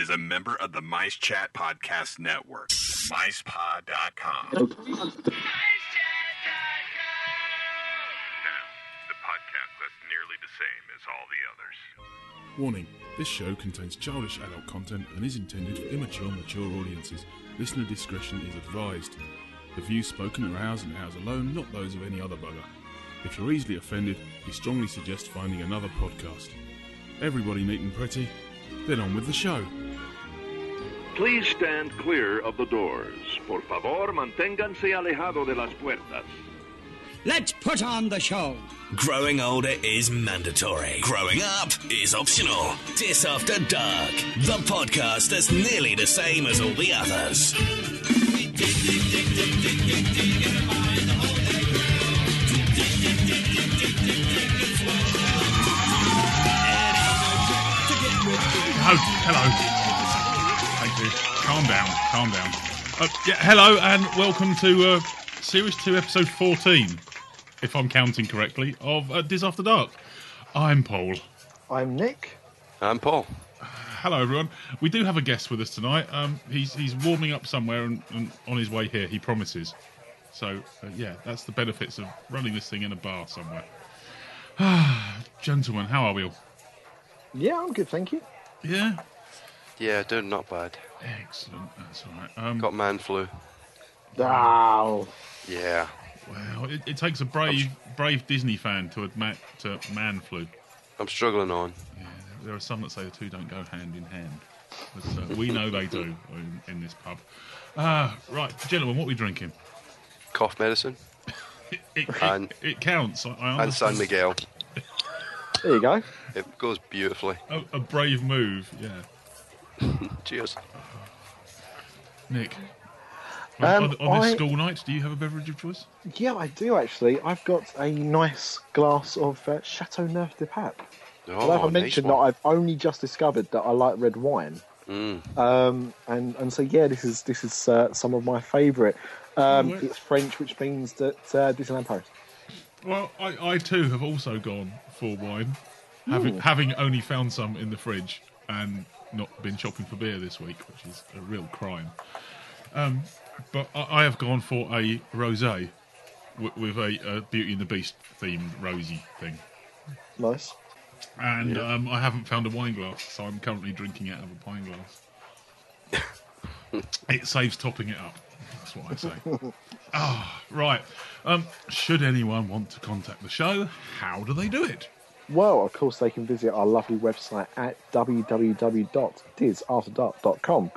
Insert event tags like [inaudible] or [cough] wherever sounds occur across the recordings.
is a member of the Mice Chat Podcast Network. MicePod.com. Now, the podcast that's nearly the same as all the others. Warning this show contains childish adult content and is intended for immature, mature audiences. Listener discretion is advised. The views spoken are ours and ours alone, not those of any other bugger. If you're easily offended, we strongly suggest finding another podcast. Everybody neat and pretty, then on with the show. Please stand clear of the doors. Por favor, manténganse alejado de las puertas. Let's put on the show. Growing older is mandatory. Growing up is optional. Dis After Dark, the podcast that's nearly the same as all the others. Oh, hello. Thank you. Calm down, calm down. Uh, yeah, hello and welcome to uh, Series 2, Episode 14, if I'm counting correctly, of uh, Dis After Dark. I'm Paul. I'm Nick. I'm Paul. Hello, everyone. We do have a guest with us tonight. Um, he's he's warming up somewhere and, and on his way here, he promises. So, uh, yeah, that's the benefits of running this thing in a bar somewhere. [sighs] Gentlemen, how are we all? Yeah, I'm good, thank you. Yeah? Yeah, doing not bad. Excellent. That's all right. Um, Got man flu. Oh, Yeah. well, it, it takes a brave brave Disney fan to admit to man flu. I'm struggling on. Yeah, there are some that say the two don't go hand in hand. But uh, we know they do in, in this pub. Uh, right, gentlemen, what are we drinking? Cough medicine [laughs] It, it, And- it, it counts. I, I and San. Miguel. there you go. It goes beautifully. A, a brave move, yeah. [laughs] Cheers. Nick, Um, on, on this I- school night, do you have a beverage of choice? Yeah, I do actually. I've got a nice glass of uh, Châteauneuf-du-Pape. Oh, Although I nice mentioned that. I've only just discovered that I like red wine, Mm. um, and and so yeah, this is this is uh, some of my favourite. Um, Right. it's French, which means that uh, Disneyland Paris. Well, I, I too have also gone for wine, having having only found some in the fridge and not been shopping for beer this week, which is a real crime. Um, but I, I have gone for a rosé with, with a, a Beauty and the Beast themed rosy thing, Nice. and um, I haven't found a wine glass, so I'm currently drinking out of a pint glass. [laughs] it saves topping it up. That's what I say. Ah, right. Um, should anyone want to contact the show, how do they do it? Well, of course, they can visit our lovely website at www.disafterdark.com,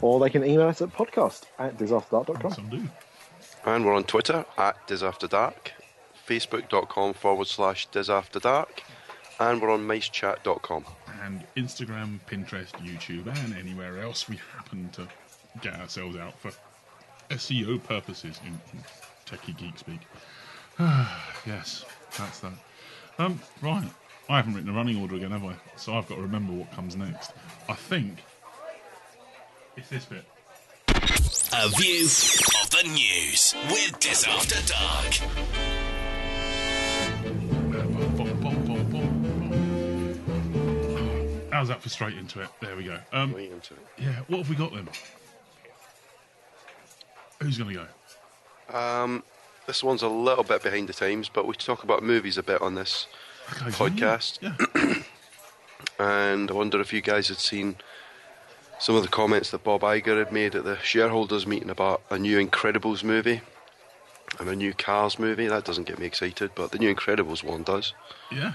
or they can email us at podcast at disafterdark.com. Some do. And we're on Twitter at DisAfterDark, Facebook.com forward slash DisAfterDark, and we're on MiceChat.com. And Instagram, Pinterest, YouTube, and anywhere else we happen to get ourselves out for SEO purposes in, in techie geek speak. [sighs] yes, that's that. Um, right. I haven't written a running order again, have I? So I've got to remember what comes next. I think it's this bit. A view of the news with Dis After Dark. How's that for straight into it? There we go. Um, Way into it. yeah, what have we got then? Who's going to go? Um, this one's a little bit behind the times, but we talk about movies a bit on this Okay, podcast. Yeah. [clears throat] And I wonder if you guys had seen some of the comments that Bob Iger had made at the shareholders meeting about a new Incredibles movie and a new Cars movie. That doesn't get me excited, but the new Incredibles one does. Yeah.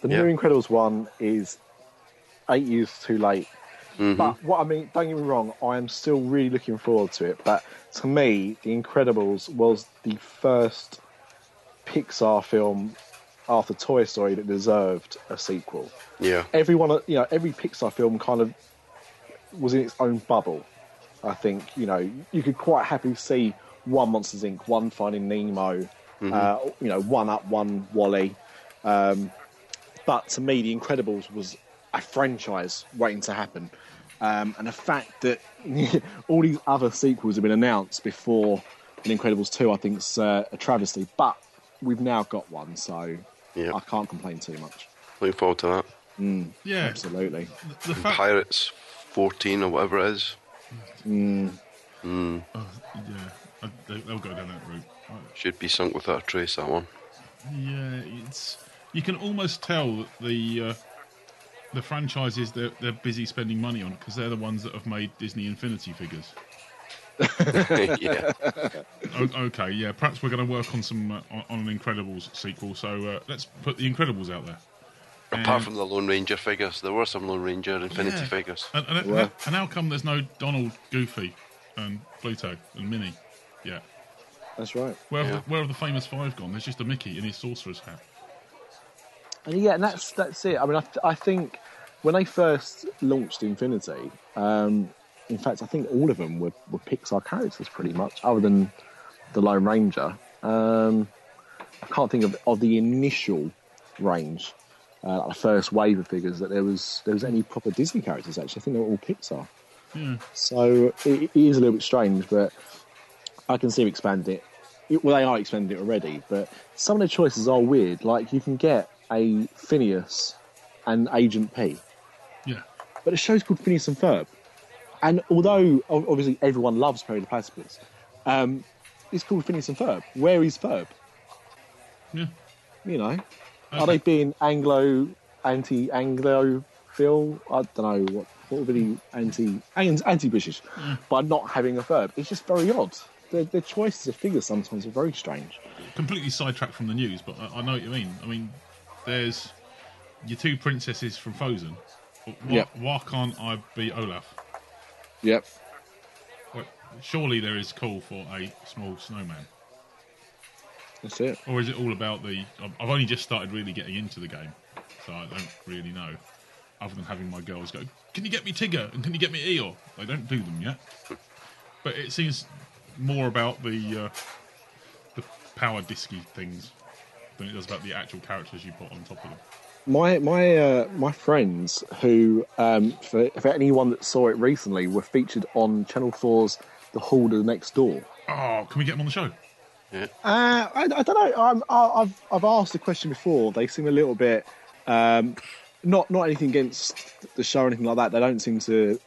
The Yeah. new Incredibles one is eight years too late. But what I mean, don't get me wrong, I am still really looking forward to it. But to me, The Incredibles was the first Pixar film after Toy Story that deserved a sequel. Yeah. Everyone, you know, every Pixar film kind of was in its own bubble. I think you know you could quite happily see one Monsters Inc., one Finding Nemo, uh, you know, one Up, one WALL-E. Um, but to me, The Incredibles was a franchise waiting to happen, um, and the fact that [laughs] all these other sequels have been announced before The Incredibles two, I think, is uh, a travesty. But we've now got one, so Yeah. I can't complain too much. Looking forward to that. Yeah. Absolutely. The fact, Pirates 14 or whatever it is. Oh, yeah, I, they, they'll go down that route. I, Should be sunk without a trace, that one. Yeah, it's you can almost tell that the uh, the franchises they're, they're busy spending money on because they're the ones that have made Disney Infinity figures. [laughs] yeah. O- okay, yeah, perhaps we're going to work on some uh, on, on an Incredibles sequel. So uh, let's put the Incredibles out there. Apart And- from the Lone Ranger figures, there were some Lone Ranger Infinity Yeah. figures. and, and, Well. and how come there's no Donald, Goofy, and Pluto and Minnie? Yeah, That's right. where Yeah. where have the famous five gone? There's just a Mickey in his sorcerer's hat. And yeah, and that's that's it. I mean, I, th- I think when they first launched Infinity, um, in fact, I think all of them were, were Pixar characters pretty much, other than the Lone Ranger. Um, I can't think of of the initial range, uh, like the first wave of figures that there was there was any proper Disney characters. Actually, I think they were all Pixar. Yeah, So it, it is a little bit strange, but I can see them expanding it. it. Well, they are expanding it already, but some of the choices are weird. Like you can get a Phineas and Agent P, yeah. but the show's called Phineas and Ferb. And although obviously everyone loves Perry the Platypus, um, it's called Phineas and Ferb. Where is Ferb? Yeah. You know, are they being Anglo anti-Anglo Phil? I don't know what what would be anti anti British by not having a verb. It's just very odd. The the choices of figures sometimes are very strange. completely sidetracked from the news, but I, I know what you mean. I mean, there's your two princesses from Frozen. Why, Yep. why can't I be Olaf? Yep. Well, surely there is call for a small snowman. That's it. Or is it all about the. I've I've only just started really getting into the game, so I don't really know. Other than having my girls go, can you get me Tigger and can you get me Eeyore? They don't do them yet. But it seems more about the uh, the power disky things than it does about the actual characters you put on top of them. My my uh, my friends who um, for, for anyone that saw it recently were featured on Channel 4's The Hoarder Next Door. Oh, can we get them on the show? Uh, I, I don't know. I'm, I- I've I've asked the question before. They seem a little bit um, not not anything against the show or anything like that. They don't seem to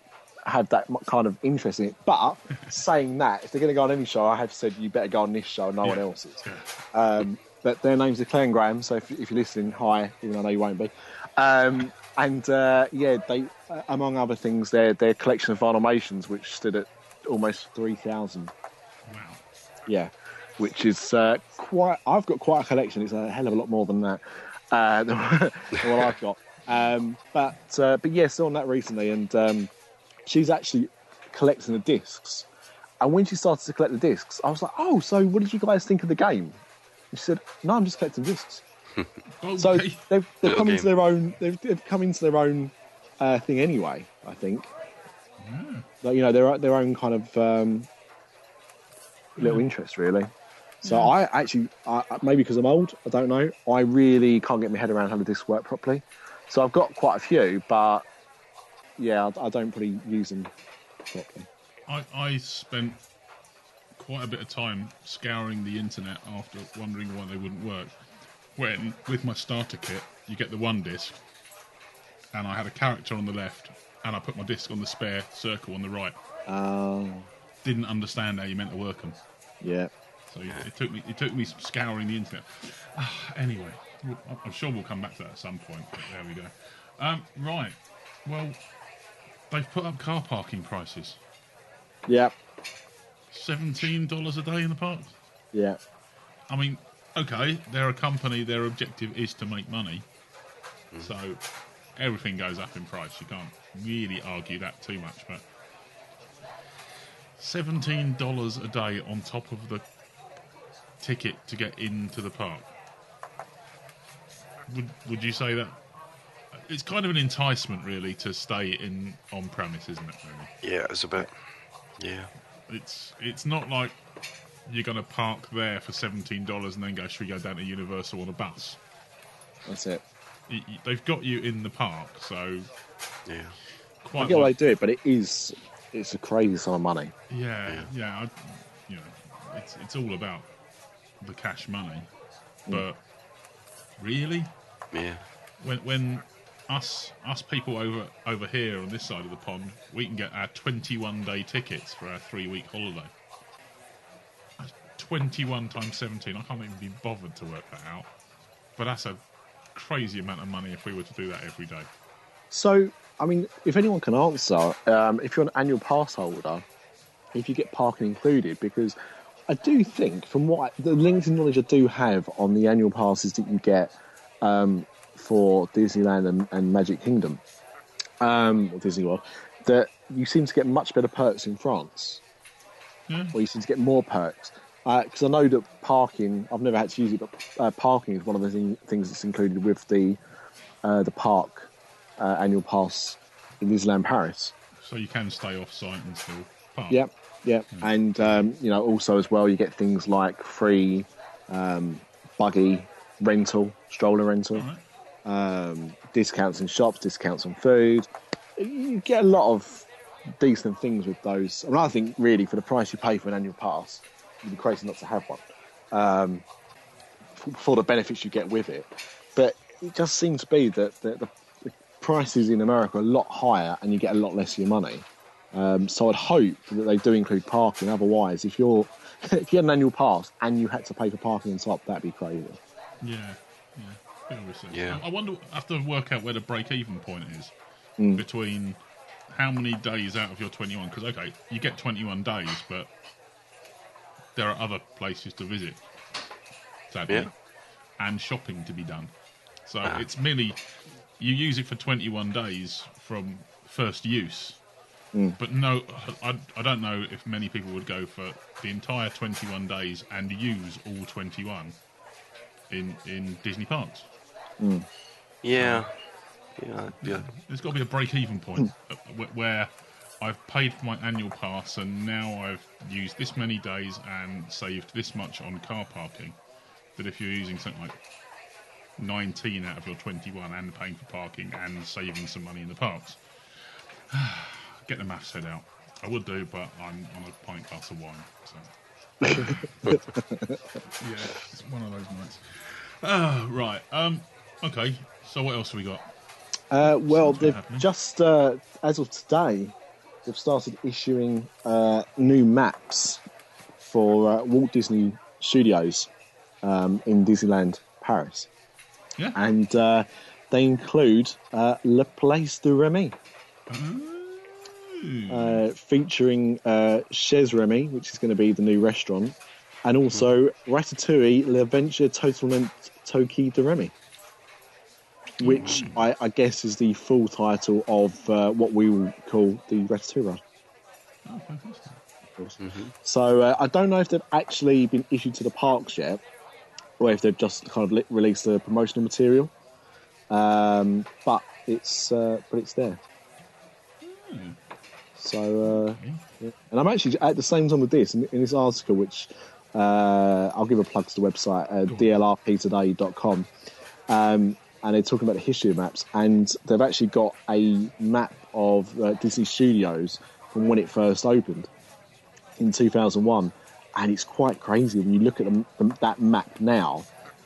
have that mu- kind of interest in it. But [laughs] saying that, if they're going to go on any show, I have said you better go on this show, no one Yeah. else's. Yeah. Um, but their names are Clan Graham, so if, if you're listening, hi, even though I know you won't be. Um, and uh, yeah, they, uh, among other things, their their collection of Vinylmations, which stood at almost three thousand. Wow. Yeah, which is uh, quite. I've got quite a collection. It's a hell of a lot more than that. Uh, [laughs] than what I've got. Um, but uh, but yeah, saw on that recently, and um, she's actually collecting the discs. And when she started to collect the discs, I was like, "Oh, so what did you guys think of the game?" And she said, "No, I'm just collecting discs." [laughs] Okay. So they've they've Little come into their own. They've, they've come into their own uh, thing anyway. I think. Like, you know their their own kind of um, little interest, really. So I actually, I, I- maybe because I'm old, I don't know. I really can't get my head around how the discs work properly. So I've got quite a few, but yeah, I, I don't really use them properly. I, I spent quite a bit of time scouring the internet after wondering why they wouldn't work. When, with my starter kit, you get the one disc, and I had a character on the left, and I put my disc on the spare circle on the right. Oh, Didn't understand how you meant to work them. yeah. So yeah, it took me it took me scouring the internet. Ah, anyway, I'm sure we'll come back to that at some point. But there we go. Um, right. Well, they've put up car parking prices. Yeah, Seventeen dollars a day in the park. yeah. I mean, okay, they're a company. Their objective is to make money, hmm. so everything goes up in price. You can't really argue that too much. But seventeen dollars a day on top of the ticket to get into the park. Would Would you say that? It's kind of an enticement, really, to stay in on premise, isn't it? Really? Yeah, it's a bit. Yeah. It's it's not like you're going to park there for seventeen dollars and then go, should we go down to Universal on a bus? That's it. Y- y- They've got you in the park, so Yeah. I get why like- they do it, but it is it's a crazy sum of money. yeah, yeah. I, you know, it's it's all about the cash money, mm. but really, Yeah. when when us us people over over here on this side of the pond, we can get our 21 day tickets for our three week holiday. That's 21 times 17. I can't even be bothered to work that out. But that's a crazy amount of money if we were to do that every day. So, I mean, if anyone can answer, um, if you're an annual pass holder, if you get parking included, because I do think, from what I, the limited knowledge I do have on the annual passes that you get um, for Disneyland and, and Magic Kingdom, um, or Disney World, that you seem to get much better perks in France, Yeah. or you seem to get more perks. Because I know that parking, I've never had to use it, but uh, parking is one of the thing, things that's included with the uh, the park uh, annual pass in Disneyland Paris. So you can stay off site and still park. Yep, yep. And um, you know, also as well, you get things like free um, buggy rental, stroller rental, right. Um, discounts in shops, discounts on food. You get a lot of decent things with those. I mean, I think really for the price you pay for an annual pass, you'd be crazy not to have one. Um, for the benefits you get with it, but it just seems to be that the, the, the prices in America are a lot higher, and you get a lot less for your money. Um, so I'd hope that they do include parking. Otherwise, if you're [laughs] if you had an annual pass and you had to pay for parking on top, that'd be crazy. Yeah, yeah. Yeah. I wonder. I have to work out where the break-even point is Mm. between how many days out of your 21. Because okay, you get 21 days, but there are other places to visit, sadly, Yeah. and shopping to be done. So Ah. it's merely you use it for 21 days from first use. But no, I, I don't know if many people would go for the entire 21 days and use all 21 in in Disney parks. Yeah, yeah, yeah. There's got to be a break-even point uh, where I've paid for my annual pass and now I've used this many days and saved this much on car parking. That if you're using something like 19 out of your 21 and paying for parking and saving some money in the parks, [sighs] get the maths head out. I would do, but I'm on a pint glass of wine. So. [laughs] yeah, it's one of those nights. Ah, right. Um. Okay. So what else have we got? Uh, well, Something's they've just uh, as of today, they've started issuing uh, new maps for uh, Walt Disney Studios um, in Disneyland Paris, Yeah. and uh, they include uh, Le Place de Remy, uh, featuring uh, Chez Remy, which is going to be the new restaurant, and also Ratatouille, L'Aventure Totalement Toquée de Remy which I, I guess is the full title of uh, what we will call the Ratatouille Run. Oh, fantastic. of course. So uh, I don't know if they've actually been issued to the parks yet, or if they've just kind of li- released the promotional material. Um, but it's uh, but it's there. So uh, yeah. and I'm actually at the same time with this in, in this article, which uh, I'll give a plug to the website uh, dlrptoday.com. Um, and they're talking about the history of maps, and they've actually got a map of uh, Disney Studios from when it first opened in 2001, and it's quite crazy when you look at the, the, that map now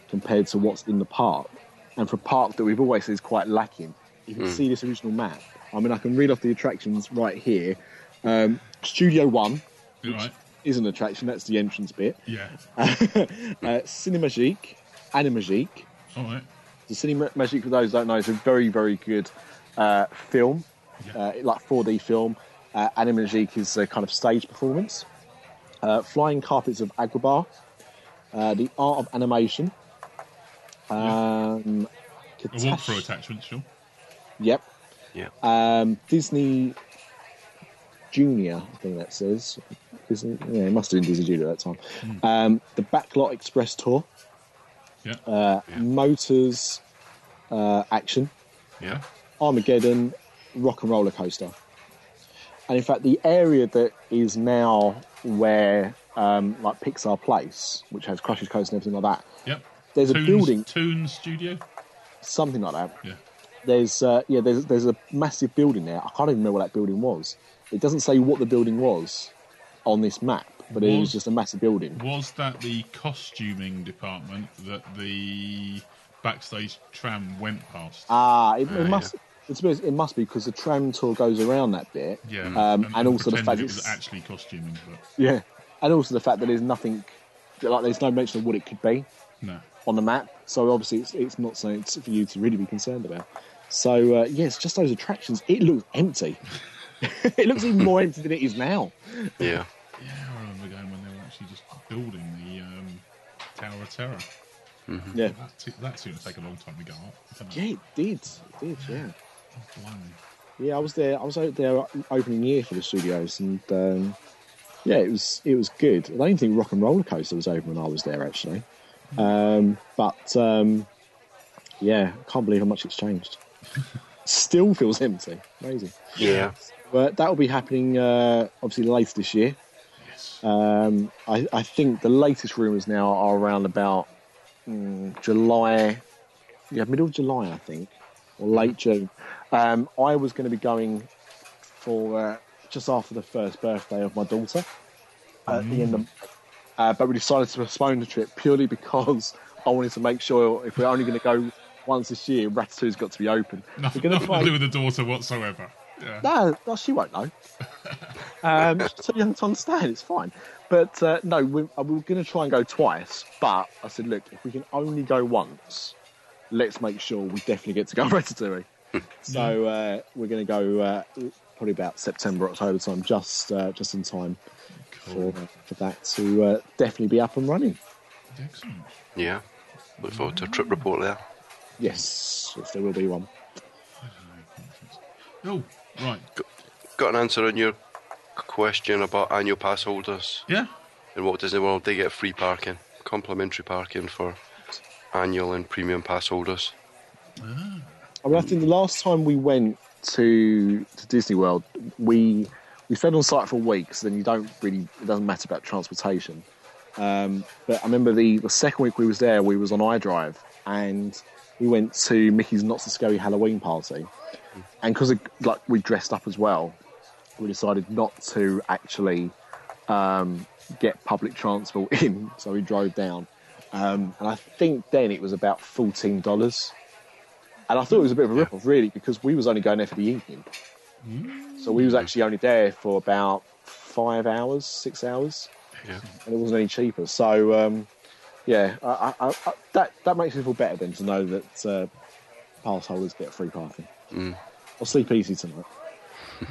compared to what's in the park. And for a park that we've always said is quite lacking, you can see this original map. I mean, I can read off the attractions right here. Um, Studio One You right? is an attraction; that's the entrance bit. Yeah. [laughs] Uh, Cinemagique, Animagique. All right. The Cinemagique, for those who don't know, is a very, very good uh, film, Yeah. uh, like 4D film. Uh, Animagique is a kind of stage performance. Uh, Flying Carpets of Agrabah, uh, The Art of Animation. Um, A Katash- walkthrough attachment, sure. Yep. Yeah. Um, Disney Junior, I think that says. Disney, yeah, it must have been Disney Junior at that time. Um, the Backlot Express Tour, Yeah. uh, Motors uh, Action, yeah. Armageddon, Rock and Roller Coaster. And in fact, the area that is now where, um, like Pixar Place, which has Crush's Coast and everything like that, Yep. there's a building, Toons Studio. something like that. Yeah. There's uh, yeah, there's there's a massive building there. I can't even remember what that building was. It doesn't say what the building was on this map, but it was Was- just a massive building. Was that the costuming department that the backstage tram went past. Ah, it, Ah, it must. It's, it must be because the tram tour goes around that bit. yeah, um, and, also the pretended fact it it's was actually costuming, but yeah, and also the fact that there's nothing, like there's no mention of what it could be no. on the map. So obviously it's it's not something to- for you to really be concerned about. So uh, yes, just those attractions. It looks empty. [laughs] it looks even more empty than it is now. Yeah. Yeah, I remember going when they were actually just building the um, Tower of Terror. Yeah, That, t- that seemed to take a long time to go up. yeah, it did. It did. Yeah. Oh. Yeah, I was there. I was out there opening year for the studios, and um, yeah, it was it was good. I don't think Rock and Roller Coaster was open when I was there actually, um, but um, yeah, I can't believe how much it's changed. [laughs] Still feels empty. Amazing. Yeah. But that will be happening uh, obviously later this year. Um, I, I think the latest rumours now are around about mm, July, yeah, middle of July, I think, or late June. Um, I was going to be going for uh, just after the first birthday of my daughter at the end of, uh, but we decided to postpone the trip purely because [laughs] I wanted to make sure if we're only going to go once this year, Ratatouille's got to be open. nothing we're try to do with the daughter whatsoever. Yeah. no, no, she won't know. Um, she's too young to understand. It's fine. But uh, no, we, uh, we were going to try and go twice. But I said, look, if we can only go once, let's make sure we definitely get to go [laughs] Ratatouille. so uh, we're going to go uh, probably about September, October time, just uh, just in time Cool. for for that to uh, definitely be up and running. Excellent. Yeah. Look forward to a trip report there. Yes, yes, there will be one. Oh, right. Got an answer on your question about annual pass holders Yeah. in Walt Disney World. They get free parking, complimentary parking for annual and premium pass holders. I mean, I think the last time we went to to Disney World, we we stayed on site for a week, so then you don't really it doesn't matter about transportation. Um, but I remember the the second week we was there, we was on iDrive, and we went to Mickey's Not So Scary Halloween party, and because like we dressed up as well, we decided not to actually um, get public transport [laughs] in, so we drove down. Um, and I think then it was about fourteen dollars. And I thought it was a bit of a rip-off, really, because we was only going there for the evening. So we was actually only there for about five hours, six hours, Yeah. and it wasn't any cheaper. So um, yeah, I, I, I, that that makes me feel better then to know that uh, pass holders get free parking. I'll sleep easy tonight. [laughs]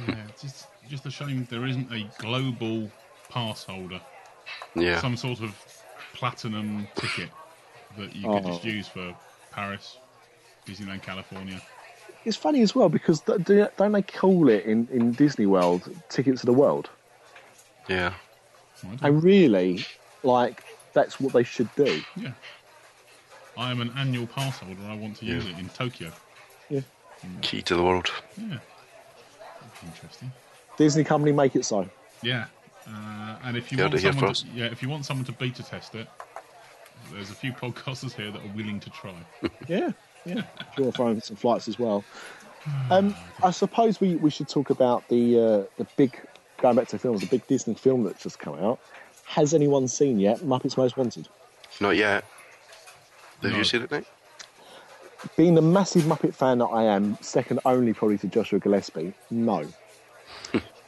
Yeah. Just, just a shame there isn't a global pass holder, Yeah. some sort of platinum ticket that you could just Oh. use for Paris, Disneyland, California. It's funny as well because th- do- don't they call it in, in Disney World tickets to the world? Yeah. I And really, like that's what they should do. yeah. I am an annual pass holder. I want to use Yeah. it in Tokyo. Yeah. Mm. Key to the world. Yeah. Interesting. Disney company make it so. Yeah. Uh, and if you You heard want it here someone, to, yeah, if you want someone to beta test it, there's a few podcasters here that are willing to try. [laughs] Yeah, yeah. Sure, throwing some flights as well. [sighs] Um, I suppose we, we should talk about the uh, the big going back to films, the big Disney film that's just come out. Has anyone seen yet Muppets Most Wanted? Not yet. Have No. you seen it, Nick? Being the massive Muppet fan that I am, second only probably to Joshua Gillespie, no.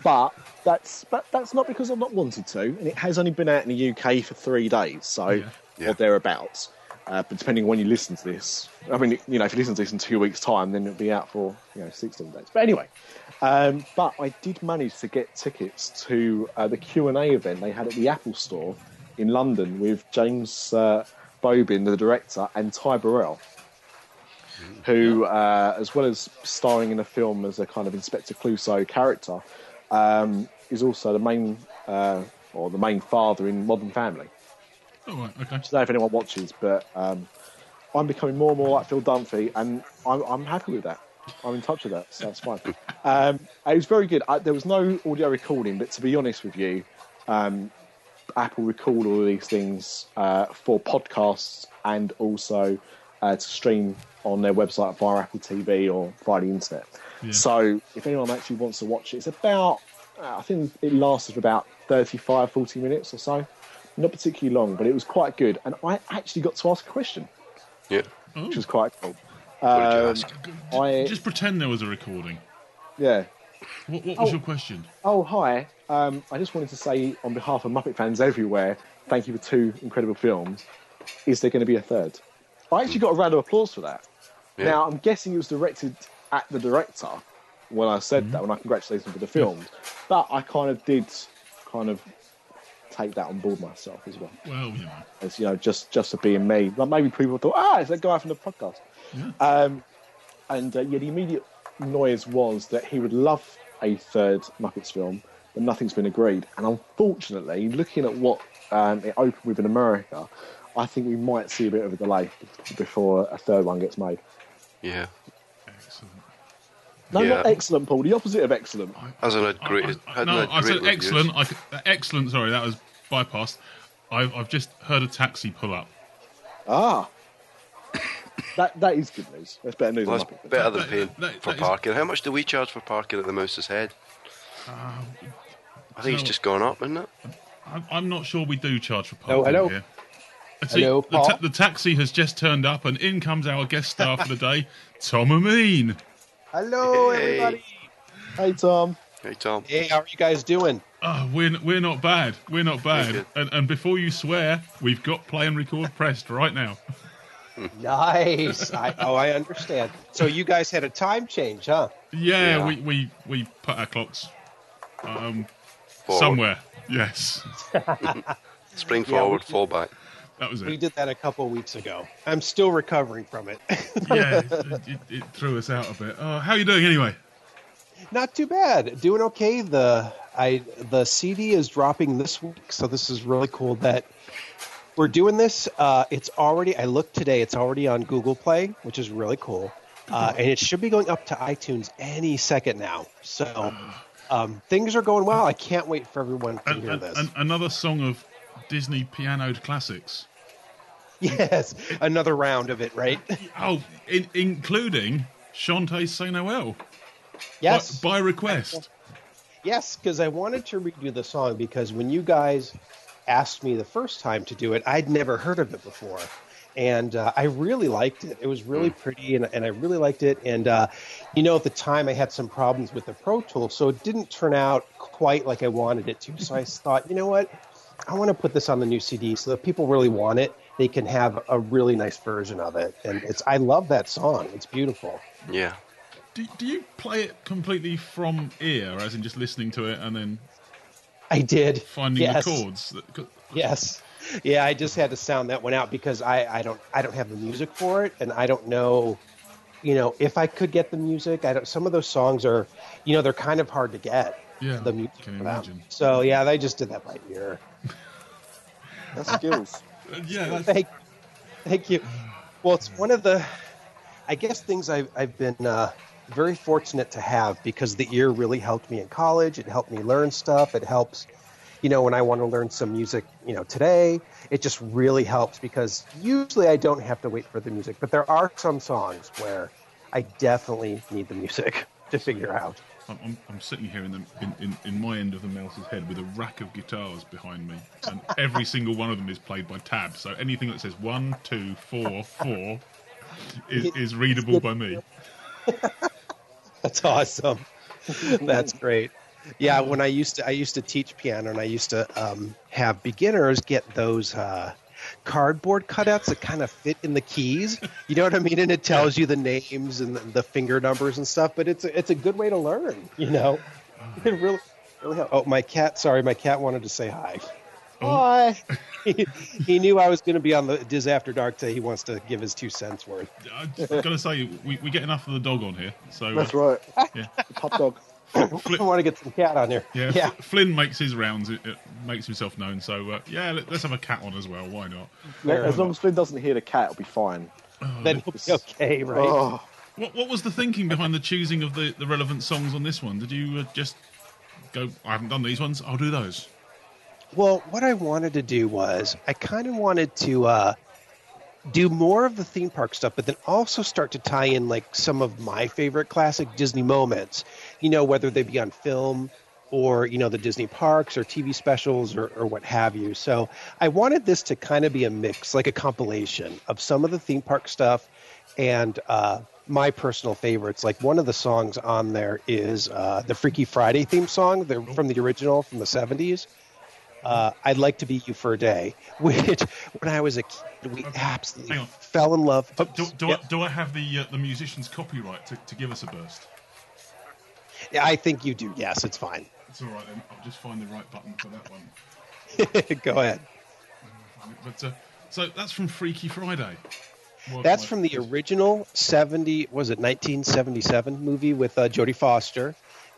But that's but that's not because I've not wanted to, and it has only been out in the UK for three days, so Yeah. Yeah. or thereabouts. Uh, but depending on when you listen to this, I mean, you know, if you listen to this in two weeks' time, then it'll be out for you know 16 days. But anyway, um, but I did manage to get tickets to uh, the Q and A event they had at the Apple Store in London with James uh, Bobin, the director, and Ty Burrell, who, uh, as well as starring in a film as a kind of Inspector Clouseau character, um, is also the main uh, or the main father in Modern Family. Oh, right, okay. I don't know if anyone watches, but um, I'm becoming more and more like Phil Dunphy, and I'm, I'm happy with that. I'm in touch with that, so that's fine. Um, it was very good. I, there was no audio recording, but to be honest with you, um, Apple record all of these things uh, for podcasts and also uh, to stream on their website via Apple TV or via the internet. Yeah. So if anyone actually wants to watch it, it's about, uh, I think it lasted for about 35, 40 minutes or so. Not particularly long, but it was quite good. And I actually got to ask a question. Yeah. which was quite cool. What did you Um, ask? I Just pretend there was a recording. yeah. What, what was Oh. your question? Oh hi. Um, I just wanted to say on behalf of Muppet fans everywhere, thank you for two incredible films. Is there going to be a third? I actually got a round of applause for that. Yeah. Now I'm guessing it was directed at the director when I said that when I congratulated him for the film, [laughs] but I kind of did kind of take that on board myself as well. Well, you know. as you know, just just for being me. Like maybe people thought, ah, it's that guy from the podcast. Yeah. Um, and uh, yeah, the immediate noise was that he would love a third Muppets film, but nothing's been agreed. And unfortunately, looking at what um, it opened with in America, I think we might see a bit of a delay before a third one gets made. Yeah. Excellent. No, not excellent, Paul. The opposite of excellent. Hasn't had. I, I, hadn't no, had I said reviews. excellent. I, c- excellent. Sorry, that was bypassed. I've, I've just heard a taxi pull up. Ah, that that is good news. That's better news Well, than that's Muppets. better than paying that- for that is- parking. How much do we charge for parking at the Mouse's Head? I think it's just gone up, isn't it? I'm, I'm not sure we do charge for Hello, parking hello. here. Uh, See, Hello, the, ta- the taxi has just turned up, and in comes our guest star for the day, Tom Amin. Hello, Hey. everybody. Hey Tom, Hey, Tom. Hey, how are you guys doing? Oh, we're, we're not bad. We're not bad. And, and before you swear, we've got play and record pressed right now. [laughs] Nice. I, oh, I understand. So you guys had a time change, huh? Yeah, Yeah. We, we, we put our clocks um, Forward. somewhere. Yes, [laughs] Spring Yeah, forward, we- fall back. That was We did that a couple weeks ago. I'm still recovering from it. Yeah, it, [laughs] it, it threw us out a bit. Oh, how are you doing anyway? Not too bad. Doing okay. The I the CD is dropping this week, so this is really cool that we're doing this. Uh, it's already. I looked today. It's already on Google Play, which is really cool, uh, and it should be going up to iTunes any second now. So um, things are going well. I can't wait for everyone to And, hear this. and another song of Disney pianoed classics. [laughs] yes, another round of it, right? Oh, in, including Shantae Saint Noel. Yes. By, by request. Yes, because I wanted to redo the song because when you guys asked me the first time to do it, I'd never heard of it before. And uh, I really liked it. It was really pretty, and, and I really liked it. And, uh, you know, at the time I had some problems with the Pro Tools, so it didn't turn out quite like I wanted it to. So I [laughs] thought, you know what? I want to put this on the new CD so that people really want it. They can have a really nice version of it. And it's I love that song. It's beautiful. Yeah. Do, do you play it completely from ear, as in just listening to it and then I did. finding yes. the chords? That- Yes. Yeah, I just had to sound that one out because I, I don't I don't have the music for it and I don't know you know if I could get the music I don't some of those songs are you know they're kind of hard to get Yeah, the music can for imagine. So yeah, they just did that by ear. that's skills. Yeah, Thank thank you. Well, it's one of the I guess things I've I've been uh, very fortunate to have because the ear really helped me in college. It helped me learn stuff. It helps you know, when I want to learn some music, you know, today, it just really helps because usually I don't have to wait for the music, but there are some songs where I definitely need the music [laughs] to figure out. I'm, I'm, I'm sitting here in, the, in, in, in my end of the mouse's head with a rack of guitars behind me, and every single one of them is played by tab. So anything that says one, two, four, four is, is readable by me. [laughs] That's awesome. That's great. Yeah, when I used to I used to teach piano and I used to um, have beginners get those uh, cardboard cutouts that kind of fit in the keys. You know what I mean? And it tells you the names and the, the finger numbers and stuff. But it's a, it's a good way to learn. You know, it really really help. Oh, my cat! Sorry, my cat wanted to say hi. Hi. he, [laughs] he knew I was going to be on the Dis After Dark today. He wants to give his two cents worth. I'm just going to say, we, we get enough of the dog on here. So uh, That's right. Yeah. The pub dog. I want to get some cat on there. Yeah, yeah. F- Flynn makes his rounds, it, it makes himself known. So uh, yeah, let, us have a cat on as well. Why not? Fair As long as Flynn doesn't hear the cat, it'll be fine. Then he'll be okay, right? Oh, What, what was the thinking behind the choosing of the, the relevant songs on this one? Did you uh, just go? I haven't done these ones. I'll do those. Well, what I wanted to do was I kind of wanted to uh, do more of the theme park stuff, but then also start to tie in like some of my favorite classic Disney moments. You know, whether they be on film or you know the Disney parks or TV specials or, or what have you. So I wanted this to kind of be a mix, like a compilation of some of the theme park stuff and uh, my personal favorites. Like one of the songs on there is uh, the Freaky Friday theme song the, from the original from the seventies. Uh, I'd like to be you for a day, [laughs] which when I was a kid, we absolutely fell in love. Do, do. I, do I have the uh, the musician's copyright to, to give us a burst? Yeah, I think you do. Yes, it's fine. It's all right then. I'll just find the right button for that one. [laughs] Go ahead. But uh, so that's from Freaky Friday. Well, That's from the original 70, was it 1977 movie with uh, Jodie Foster.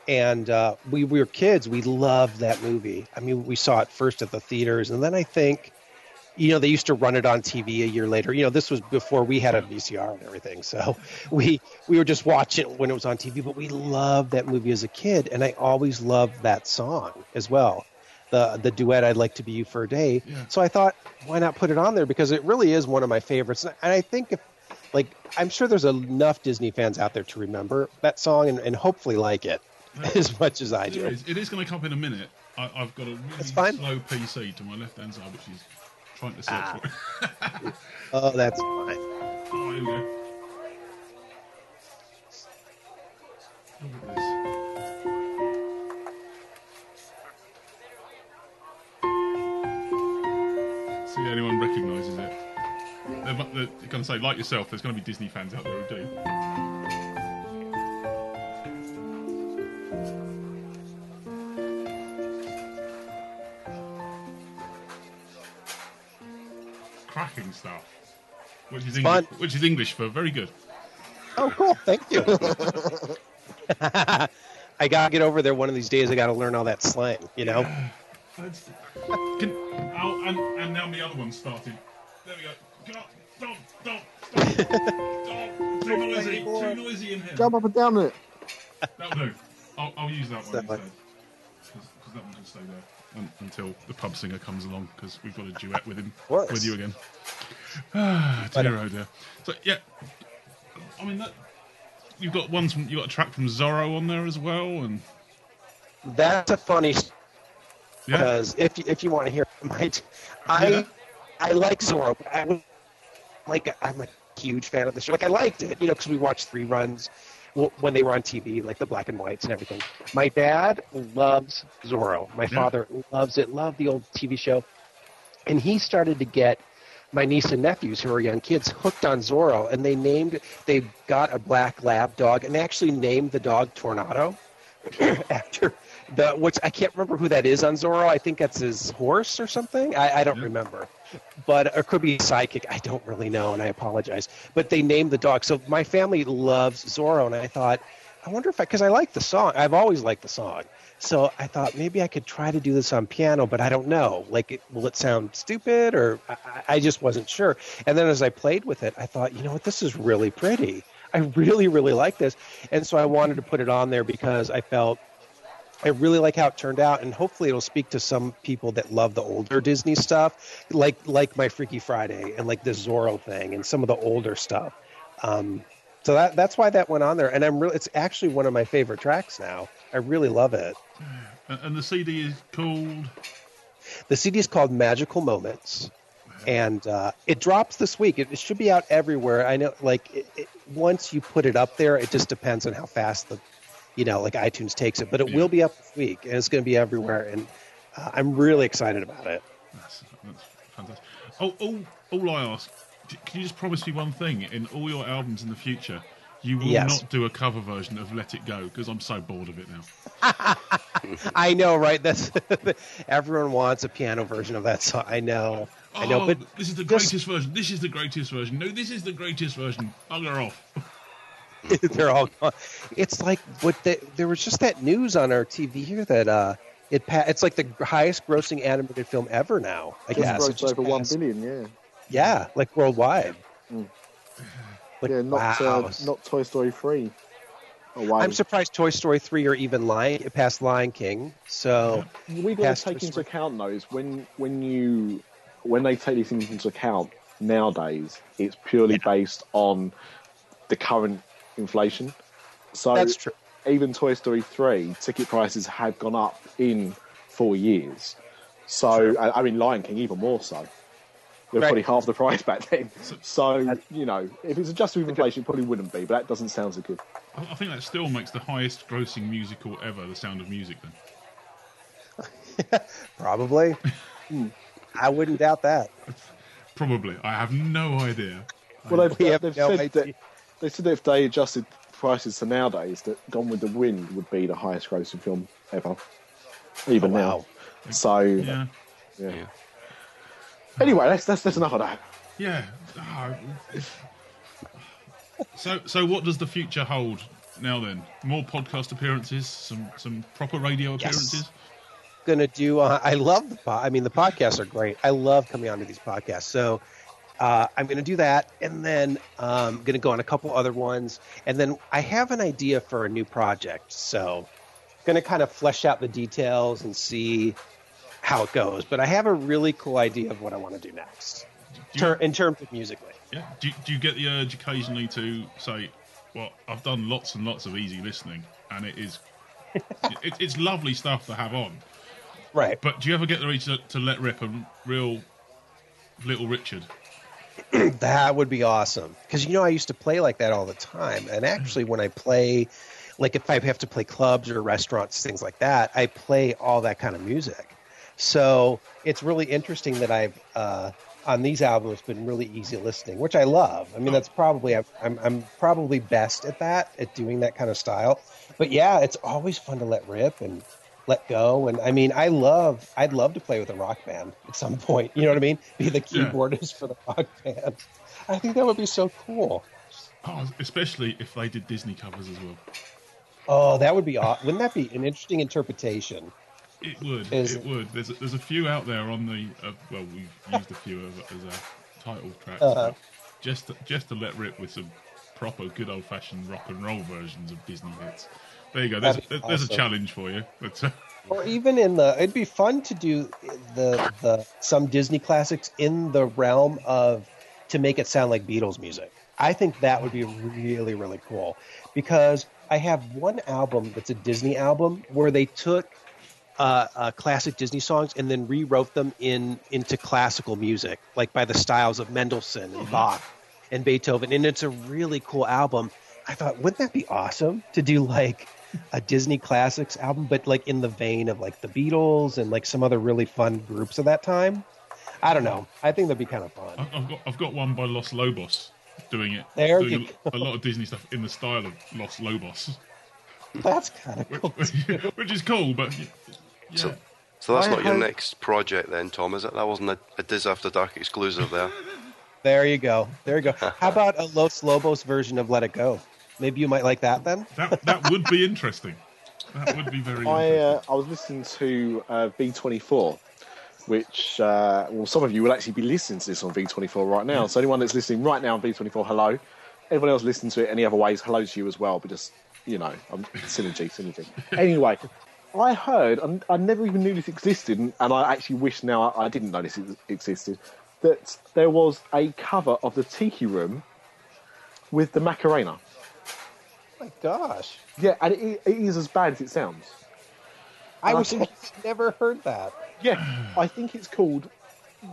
And uh, we, we were kids. We loved that movie. I mean, we saw it first at the theaters. And then I think, you know, they used to run it on TV a year later. You know, this was before we had a VCR and everything. So [laughs] we, we were just watching it when it was on TV. But we loved that movie as a kid. And I always loved that song as well. The, the duet I'd like to be you for a day. Yeah. So I thought, why not put it on there? Because it really is one of my favorites. And I think if, like, I'm sure there's enough Disney fans out there to remember that song and, and hopefully like it [laughs] as much as I do. is. It is going to come up in a minute. I, I've got a really slow PC to my left hand side, which is to search Ah. for. [laughs] Oh, that's fine. Oh, here we go. Look at this. See if anyone recognises it. They're, they're going to say, like yourself, there's going to be Disney fans out there who do. Is, fun. English, which is English for very good. Oh, cool. Thank you. [laughs] I got to get over there one of these days. I got to learn all that slang, you know? [sighs] That's- Can, oh, and, and now the other one started. There we go. Get up. Stop. Stop. Stop. Stop. Too noisy. Too noisy in here. Jump up and down it. That'll do. I'll, I'll use that one That instead. one. Because that one can stay there un, until the pub singer comes along because we've got a duet with him. course. With you again. Ah, dear, oh dear. So, yeah. I mean, that. You've got ones from. You've got a track from Zorro on there as well, and. That's a funny Yeah. because if you, if you want to hear [laughs] my, I Yeah. I like Zorro. But I was like I'm a huge fan of the show. Like I liked it, you know, because we watched three runs when they were on TV, like the black and whites and everything. My dad loves Zorro. My father loves it. Loved the old TV show, and he started to get my niece and nephews who are young kids hooked on Zorro, and they named they got a black lab dog, and they actually named the dog Tornado [clears throat] after the which I can't remember who that is on Zorro. I think that's his horse or something. I, I don't remember, but it could be sidekick. I don't really know, and I apologize. But they named the dog, so my family loves Zorro, and I thought, I wonder if I because I like the song. I've always liked the song. So I thought maybe I could try to do this on piano, but I don't know. Like, it, will it sound stupid, or I, I just wasn't sure. And then as I played with it, I thought, you know what, this is really pretty. I really, really like this, and so I wanted to put it on there because I felt I really like how it turned out, and hopefully it'll speak to some people that love the older Disney stuff, like like my Freaky Friday and like the Zorro thing and some of the older stuff. Um, so that that's why that went on there, and I'm really it's actually one of my favorite tracks now. I really love it. And, the CD is called. The CD is called Magical Moments, and uh, it drops this week. It, it should be out everywhere. I know, like it, it, once you put it up there, it just depends on how fast the, you know, like iTunes takes it. But it Yeah. will be up this week, and it's going to be everywhere. And uh, I'm really excited about it. That's, that's fantastic. Oh, all, all I ask, can you just promise me one thing? In all your albums in the future, you will Yes. not do a cover version of "Let It Go" because I'm so bored of it now. [laughs] I know, right? That's [laughs] everyone wants a piano version of that song. I know, I know, Oh, but this is the just- greatest version. This is the greatest version. No, this is the greatest version. Bugger off. [laughs] they're all gone. It's like what the, there was just that news on our TV here that uh, it pa- it's like the highest grossing animated film ever now. I guess It grossed just over passed. billion. Yeah, Yeah, like worldwide. Like, yeah. Not wow. uh, not Toy Story three. Away. I'm surprised Toy Story three or even Lion passed Lion King. So we got Past to take Toy into Story. account is when when you when they take these things into account nowadays, it's purely based on the current inflation. So that's true. even Toy Story 3, ticket prices have gone up in four years. So, I mean, Lion King even more so. They're Right. probably half the [laughs] price back then. So, you know, if it's adjusted with inflation, it probably wouldn't be, but that doesn't sound so good. I, I think that still makes the highest grossing musical ever, The Sound of Music. Then [laughs] Probably. Hmm. I wouldn't doubt that. probably. I have no idea. Well, they've, We have they've no said that they said that if they adjusted prices to nowadays, that Gone with the Wind would be the highest grossing film ever, even Oh, now. So, Yeah, yeah. Yeah. Anyway, that's, that's that's enough of that. yeah. Ah, so, so what does the future hold now? Then more podcast appearances, some some proper radio appearances. Yes. appearances. Gonna do. Uh, I love the. Po- I mean, the podcasts are great. I love coming onto these podcasts. So. Uh, I'm going to do that, and then um, going to go on a couple other ones, and then I have an idea for a new project. So, going to kind of flesh out the details and see how it goes. But I have a really cool idea of what I want to do next, Do you, ter- in terms of musically. yeah, do, you- do you get the urge occasionally to say, "Well, I've done lots and lots of easy listening, and it is, [laughs] it, it's lovely stuff to have on." Right. But do you ever get the urge to, to let rip a real Little Richard? [clears throat] That would be awesome. Because, you know, I used to play like that all the time. And actually, when I play, like if I have to play clubs or restaurants, things like that, I play all that kind of music. So it's really interesting that I've, uh, on these albums, been really easy listening, which I love. I mean, that's probably, I'm, I'm, I'm probably best at that, at doing that kind of style. But yeah, it's always fun to let rip and let go. And I mean, I love, I'd love to play with a rock band at some point. You know what I mean? Be the Yeah. keyboardist for the rock band. I think that would be so cool. Oh, especially if they did Disney covers as well. Oh, that would be aw- wouldn't that be an interesting interpretation? It would. Is it would. There's a, there's a few out there on the. Uh, well, we've used a few of, as a title track. Uh-huh. Just to, just to let rip with some proper good old fashioned rock and roll versions of Disney hits. There you go. There's, there's a challenge for you. But uh, Or even in the it'd be fun to do the the some Disney classics in the realm of to make it sound like Beatles music. I think that would be really really cool because I have one album that's a Disney album where they took uh, uh, classic Disney songs and then rewrote them in into classical music, like by the styles of Mendelssohn and Bach and Beethoven, and it's a really cool album. I thought, wouldn't that be awesome to do like a Disney classics album, but like in the vein of like the Beatles and like some other really fun groups of that time? I don't know. I think that'd be kind of fun. I've got I've got one by Los Lobos doing it. There doing you a, a lot of Disney stuff in the style of Los Lobos, That's kind of cool. [laughs] which is cool. But yeah, So, so that's I not your hope- next project then, Tom, is it? That wasn't a, a Dis After Dark exclusive there. [laughs] There you go. There you go. [laughs] How about a Los Lobos version of Let It Go? Maybe you might like that then. [laughs] that that would be interesting. That would be very. I interesting. uh, I was listening to uh, V24, which uh, well, some of you will actually be listening to this on V24 right now. So anyone that's listening right now on V24, hello. Everyone else listening to it any other ways, hello to you as well. But just you know, um, synergy, synergy. Anyway, I heard, and I never even knew this existed, and, and I actually wish now I, I didn't know this existed. That there was a cover of the Tiki Room with the Macarena. Oh my gosh. Yeah, and it, it is as bad as it sounds. I And was never heard that. Yeah, I think it's called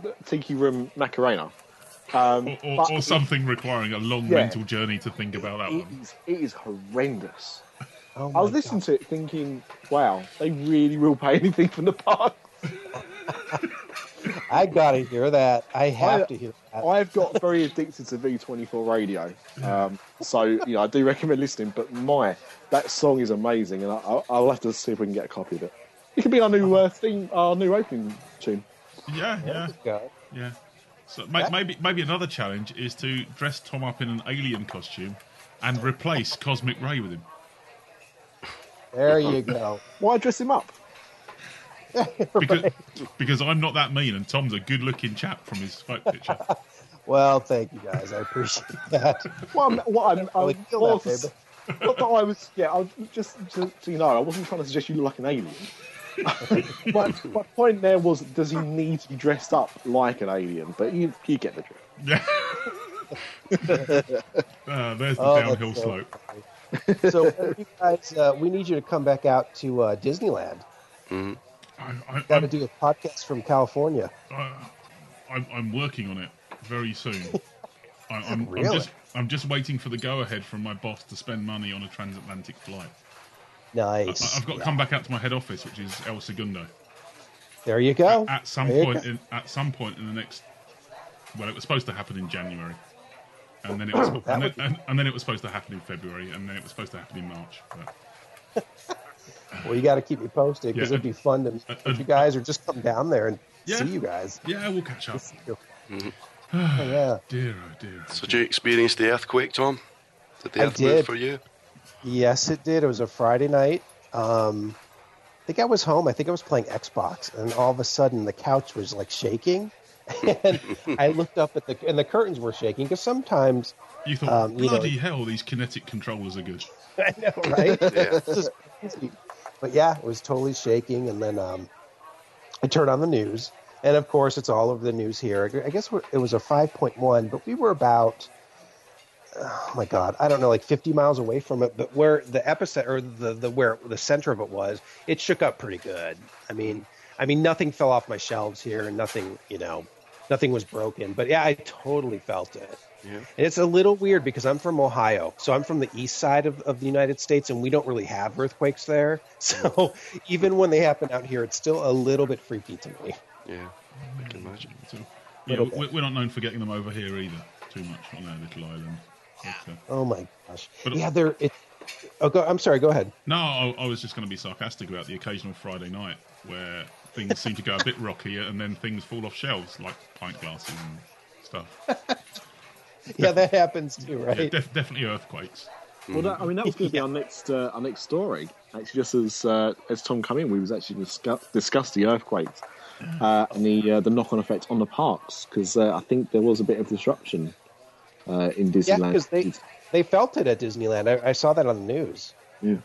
the Tiki Room Macarena. Um, or, or, but or something requiring a long Yeah. mental journey to think about that It one. is, it is horrendous. Oh I was my listening to it thinking, wow, they really will pay anything from the park. [laughs] I gotta hear that. I have I- to hear that. I've got very addicted to V24 radio. Um, so, you know, I do recommend listening, but my, that song is amazing, and I, I'll, I'll have to see if we can get a copy of it. It could be our new uh, theme, our new opening tune. Yeah, There yeah, yeah. So ma- maybe maybe another challenge is to dress Tom up in an alien costume and replace Cosmic Ray with him. There you go. Why dress him up? [laughs] Because because I'm not that mean and Tom's a good looking chap from his photo picture. [laughs] Well, thank you guys. I appreciate that. Well, I'm, what I'm, I really that, was, not that I was, yeah, I was just to, so you know, I wasn't trying to suggest you look like an alien. [laughs] but my point there was, does he need to be dressed up like an alien? But you, you get the drift. Yeah. Ah, there's the Oh, that's downhill so slope. So, you guys, uh, we need you to come back out to uh, Disneyland. I, I, Got to do a podcast from California. I, I'm, I'm working on it. very soon. I, [laughs] I'm, Really? I'm just I'm just waiting for the go ahead from my boss to spend money on a transatlantic flight. I, Nice. I've got to come back out to my head office, which is El Segundo. There you go. At some There point, go. in, at some point in the next, well, it was supposed to happen in January, and then it was, [coughs] and, then, and, and then it was supposed to happen in February, and then it was supposed to happen in March. But [laughs] Well, you got to keep me posted because Yeah. it'd be fun to Uh, meet you guys or just come down there and Yeah. see you guys. yeah, we'll catch up. [sighs] Oh, yeah. Dear, oh dear. oh So, dear. did you experience the earthquake, Tom? Did the I earth move did. for you? Yes, it did. It was a Friday night. Um, I think I was home. I think I was playing Xbox, and all of a sudden the couch was like shaking, and I looked up at the and the curtains were shaking because sometimes You thought, um, you know- bloody hell, these Kinect controllers are good. [laughs] I know, right? [laughs] Yeah. Is. But yeah, it was totally shaking, and then um, I turned on the news, and of course, it's all over the news here. I guess we're, it was a 5.1, but we were about, oh my god, I don't know, like 50 miles away from it. But where the epicenter, or the the where the center of it was, it shook up pretty good. I mean, I mean, nothing fell off my shelves here, and nothing, you know, nothing was broken. But yeah, I totally felt it. Yeah. And it's a little weird because I'm from Ohio, so I'm from the east side of, of the United States, and we don't really have earthquakes there. [laughs] So even when they happen out here, it's still a little bit freaky to me. Yeah, I can imagine. So, yeah, we- we're not known for getting them over here either. Too much on our little island. But, uh, Oh my gosh! But- yeah, they're. It, oh, go, I'm sorry. Go ahead. no, I, I was just going to be sarcastic about the occasional Friday night where things seem to go a bit rocky and then things fall off shelves like pint glasses and stuff. [laughs] Yeah, that happens too, Yeah, right? def- definitely earthquakes. Well, that, I mean, that was going to be [laughs] our next uh, our next story. Actually, just as uh, as Tom come in, we was actually discuss, discuss the earthquakes uh, and the uh, the knock on effect on the parks because uh, I think there was a bit of disruption uh, in yeah, Disneyland. because they they felt it at Disneyland. I, I saw that on the news. Yeah.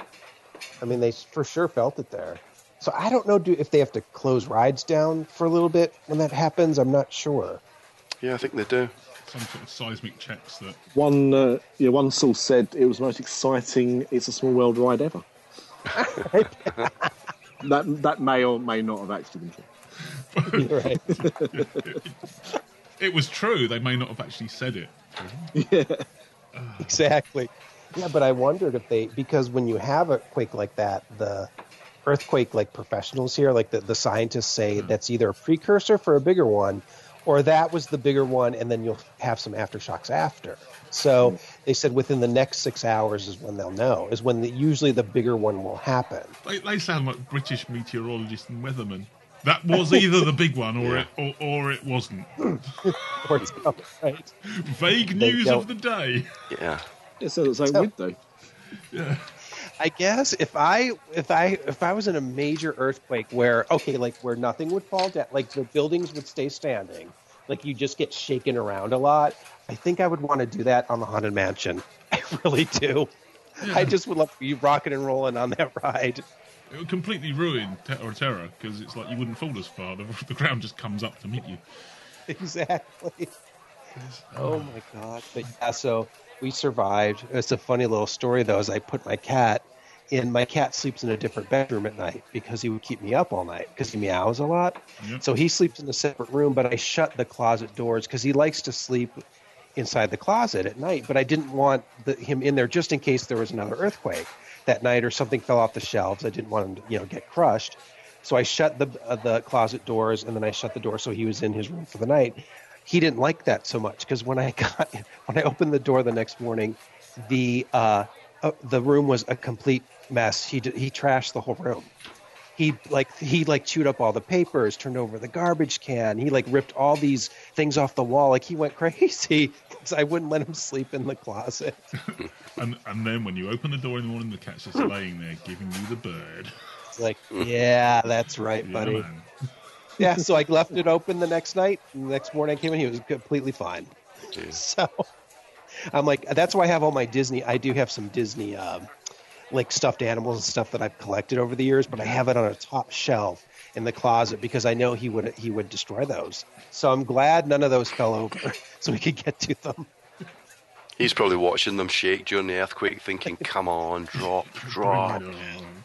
I mean, they for sure felt it there. So I don't know do, if they have to close rides down for a little bit when that happens. I'm not sure. Yeah, I think they do. Some sort of seismic checks that One uh, yeah, one source said it was the most exciting "It's a Small World" ride ever. [laughs] that that may or may not have actually been true. You're right. [laughs] it was true. They may not have actually said it. Yeah. exactly. Yeah, but I wondered if they because when you have a quake like that, the earthquake like professionals here, like the, the scientists say mm-hmm. that's either a precursor for a bigger one or that was the bigger one and then you'll have some aftershocks after. So mm-hmm. they said within the next six hours is when they'll know, is when the, usually the bigger one will happen. They, they sound like British meteorologists and weathermen. That was either the big one or [laughs] it or, or it wasn't. [laughs] Or it's not, right? Vague They news don't- of the day. Yeah. Yeah, so so So- weird though. I guess if I if I if I was in a major earthquake where okay, like where nothing would fall down, like the buildings would stay standing, like you just get shaken around a lot. I think I would want to do that on the haunted mansion. [laughs] I really do. I just would love to be rocking and rolling on that ride. It would completely ruin Te- or Terror because it's like you wouldn't fall as far. The, the ground just comes up to meet you. [laughs] Exactly. Oh um, my god! But yeah, so we survived. It's a funny little story though. As I put my cat in, my cat sleeps in a different bedroom at night because he would keep me up all night because he meows a lot. So he sleeps in a separate room, but I shut the closet doors because he likes to sleep inside the closet at night. But I didn't want the, him in there just in case there was another earthquake that night or something fell off the shelves. I didn't want him to, you know, get crushed. So I shut the uh, the closet doors, and then I shut the door so he was in his room for the night. He didn't like that so much because when I [laughs] got when I opened the door the next morning, the uh, uh, the room was a complete mess. He did, he trashed the whole room. He like he like chewed up all the papers, turned over the garbage can. He like ripped all these things off the wall. Like he went crazy [laughs] because I wouldn't let him sleep in the closet. [laughs] And and then when you open the door in the morning, the cat's just laying there giving you the bird. It's like, yeah, that's right, buddy. man. Yeah, so I left it [laughs] open the next night. And the next morning I came in, he was completely fine. So I'm like, that's why I have all my Disney. I do have some Disney, um, like stuffed animals and stuff that I've collected over the years, but I have it on a top shelf in the closet because I know he would he would destroy those. So I'm glad none of those fell over, [laughs] so we could get to them. He's probably watching them shake during the earthquake, thinking, "Come on, drop, [laughs] drop." Bring it on.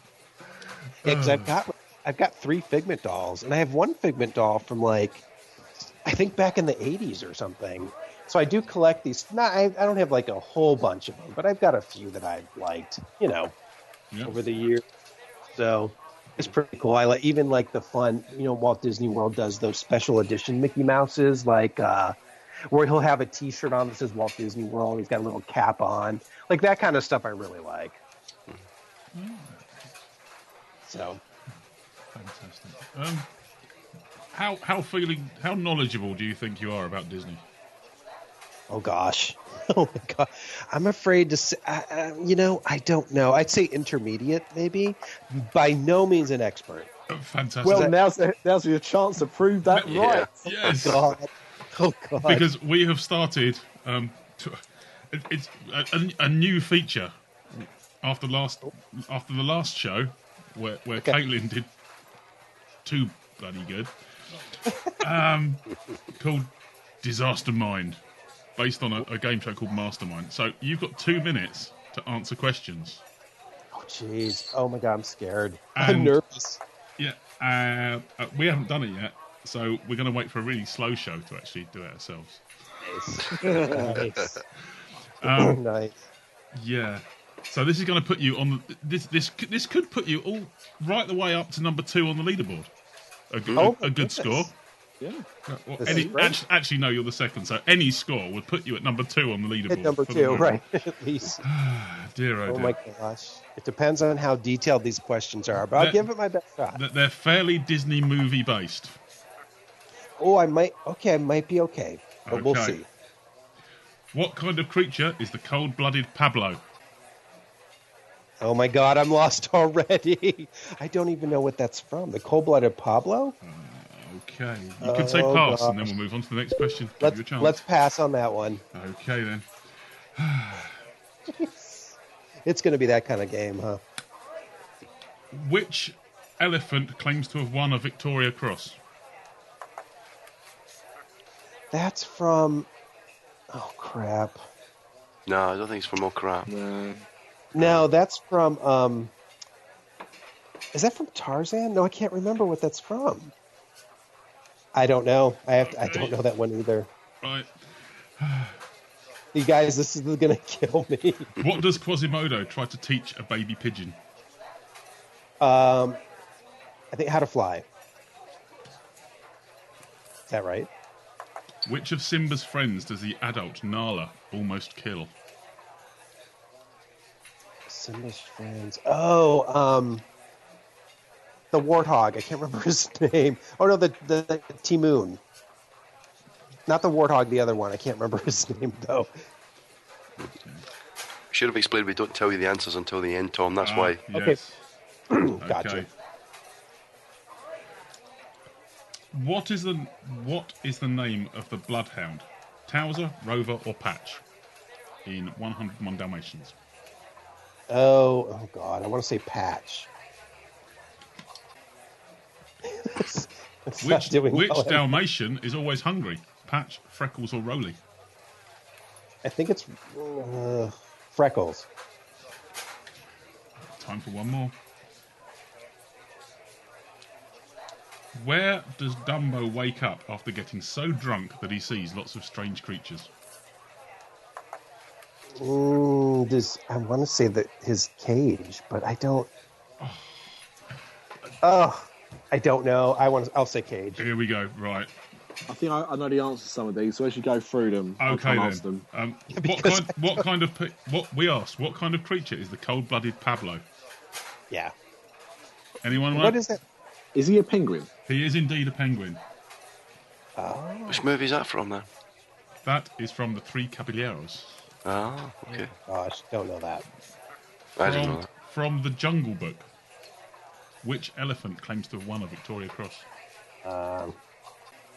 Yeah, 'cause I've got I've got three Figment dolls, and I have one Figment doll from like I think back in the '80s or something. So I do collect these. Not, I, I don't have like a whole bunch of them, but I've got a few that I've liked. You know, Yeah. over the years. So it's pretty cool. I like even like the fun. You know, Walt Disney World does those special edition Mickey Mouses, like uh, where he'll have a T-shirt on that says Walt Disney World. He's got a little cap on, like that kind of stuff. I really like. So Fantastic. Um, how how feeling how knowledgeable do you think you are about Disney? Oh gosh. [laughs] Oh my god. I'm afraid to say, uh, uh, you know, I don't know. I'd say intermediate, maybe. By no means an expert. Uh, Fantastic. Well, now's the, now's your chance to prove that Yeah. right. yes. God. Oh god. because we have started um, to, it, it's a, a, a new feature after last after the last show where where Okay. Caitlin did too bloody good um, called Disaster Mind based on a, a game show called Mastermind so you've got two minutes to answer questions oh jeez. Oh my god, I'm scared. [laughs] I'm nervous. yeah uh, uh, we haven't done it yet so we're going to wait for a really slow show to actually do it ourselves nice. [laughs] um, [laughs] nice. Yeah. So this is going to put you on the, this this this could put you all right the way up to number two on the leaderboard. A, good- Oh, a, a good score. Yeah. Uh, well, any, actually, actually, no, you're the second. So any score would put you at number two on the leaderboard. Hit number two, right? [laughs] At least. [sighs] Dear, oh, Oh dear. my gosh. It depends on how detailed these questions are, but I'll give it my best shot. They're fairly Disney movie based. Oh, I might. Okay, I might be okay, but we'll see. What kind of creature is the cold-blooded Pablo? Oh my god, I'm lost [laughs] already. I don't even know what that's from. The cold-blooded Pablo. Uh, okay, you can say Oh, pass, and then we'll move on to the next question. Give Let's you a chance. let's pass on that one. Okay then. [sighs] It's going to be that kind of game, huh? Which elephant claims to have won a Victoria Cross? That's from. Oh crap! No, I don't think it's from Okra. No. No, that's from. um Is that from Tarzan? No, I can't remember what that's from. I don't know. I have. To, I don't know that one either. Right. [sighs] You guys, this is going [laughs] to kill me. What does Quasimodo try to teach a baby pigeon? Um, I think how to fly. Is that right? Which of Simba's friends does the adult Nala almost kill? Simba's friends. Oh, um, the warthog. I can't remember [laughs] his name. Oh no, the the, the Timon. Not the warthog. The other one. I can't remember [laughs] his name though. Should have explained we don't tell you the answers until the end, Tom. That's Ah, why. [clears throat] Okay. Gotcha. Okay. What is the what is the name of the bloodhound? Towser, Rover, or Patch? In 101 Dalmatians. Oh, oh God! I want to say Patch. It's Which which well. Dalmatian is always hungry? Patch, Freckles, or Roly? I think it's uh, Freckles. Time for one more. Where does Dumbo wake up after getting so drunk that he sees lots of strange creatures? Mm, does I want to say that his cage, but I don't. Oh, I don't know. I want. To, I'll say cage. Here we go. Right. I think I, I know the answer to some of these, so as you go through them, I'll Okay try and then. answer them. Um, what because kind? What kind of? What we asked? What kind of creature is the cold-blooded Pablo? Yeah. Anyone? What like- is that? Is he a penguin? He is indeed a penguin. Which movie is that from then? That is from the Three Caballeros. Ah, okay. Gosh, don't know that. I didn't know From, that. from the Jungle Book. Which elephant claims to have won a Victoria Cross? Um,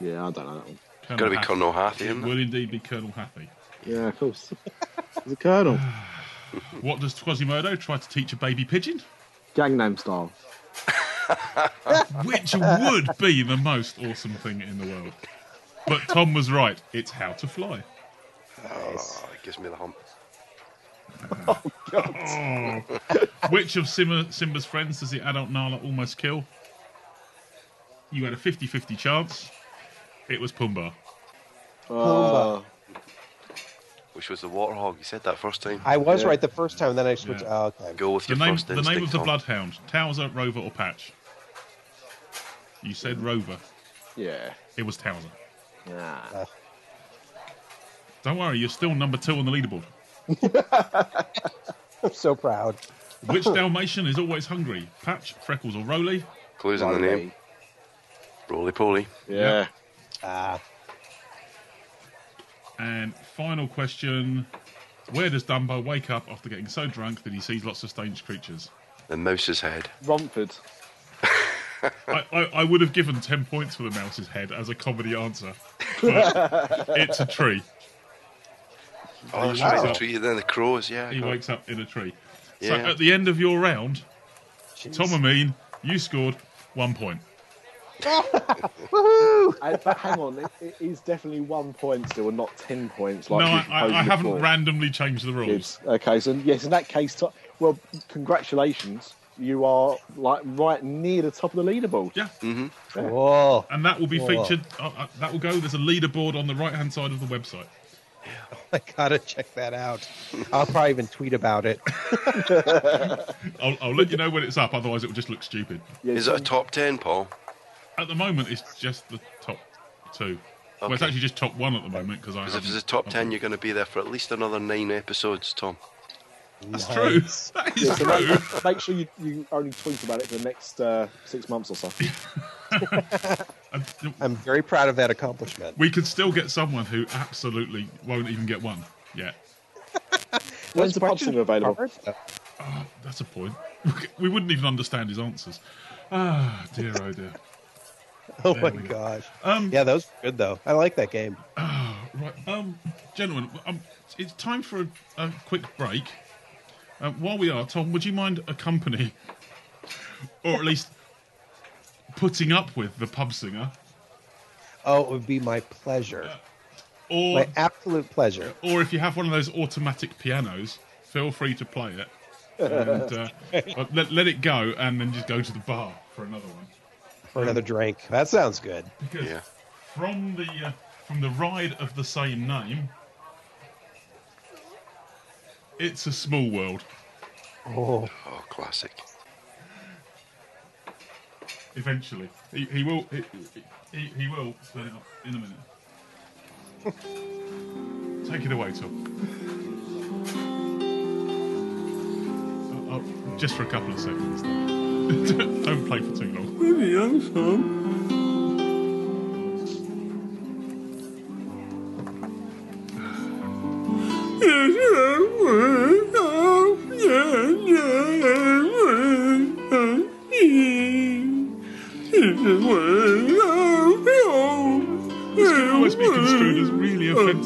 Yeah, I don't know that one. Colonel Got to be Hath- Colonel Hathi, It isn't will it? indeed be Colonel Hathi. Yeah, of course. He's a colonel. [sighs] What does Quasimodo try to teach a baby pigeon? Gangnam style. [laughs] Which would be the most awesome thing in the world. But Tom was right. It's how to fly. Oh, it gives me the hump. [laughs] Oh, God. Which of Simba, Simba's friends does the adult Nala almost kill? You had a 50 50 chance. It was Pumbaa. Uh, which was the Warthog. You said that first time. I was Yeah. right the first time, then I switched. Yeah. Oh, okay. Go with The your name, first the name of the Tom. Bloodhound: Towser, Rover, or Patch? You said Rover. yeah. It was Towser. Nah. Don't worry, you're still number two on the leaderboard. [laughs] I'm so proud. Which [laughs] Dalmatian is always hungry? Patch, Freckles, or Roly? Clues in the name. Roly poly. Yeah. Ah, And final question: Where does Dumbo wake up after getting so drunk that he sees lots of strange creatures? The mouse's head. Romford. [laughs] I, I, I would have given ten points for the mouse's head as a comedy answer, but it's a tree. Oh, that's Wow. right. The tree. Then the crows. Yeah. He wakes up in a tree. So at the end of your round, jeez. Tom Amin, you scored one point. [laughs] Uh, but hang on, it, it is definitely one point still, and not ten points. Like no, I, I, I haven't randomly changed the rules. Yes. Okay, so yes, in that case, to- well, congratulations. You are like right near the top of the leaderboard. Yeah, Whoa. and that will be Whoa. featured. Uh, uh, that will go. There's a leaderboard on the right hand side of the website. [laughs] I gotta check that out. I'll probably even tweet about it. [laughs] I'll, I'll let you know when it's up. Otherwise, it will just look stupid. Yeah, Is it a top ten, Paul? At the moment, it's just the top two. Well, it's actually just top one at the moment because I. Because if it's a top ten, you're going to be there for at least another nine episodes, Tom. That's true. That is Yeah, so true. make, make sure you, you only tweet about it for the next uh, six months or so. [laughs] [laughs] And I'm very proud of that accomplishment. we could still get someone who absolutely won't even get one. Yeah, [laughs] When's the pub question available? hard? that's a point. [laughs] We wouldn't even understand his answers. Ah, dear, oh dear. Oh There my we go. gosh. Um, Yeah, that was good though. I like that game. Right, um, gentlemen, um, it's time for a, a quick break. Uh, while we are, Tom, would you mind accompanying, or at least putting up with the pub singer, Oh, it would be my pleasure. or My absolute pleasure. or if you have one of those automatic pianos, feel free to play it. And, uh, [laughs] let, let it go, and then just go to the bar for another one. For another drink. That sounds good. Because Yeah. from the uh, from the ride of the same name, it's a small world. Oh, Oh, classic. Eventually, he, he will. He, he, he will turn it up in a minute. [laughs] Take it away, Tom. Uh, uh, just for a couple of seconds. [laughs] Don't play for too long. This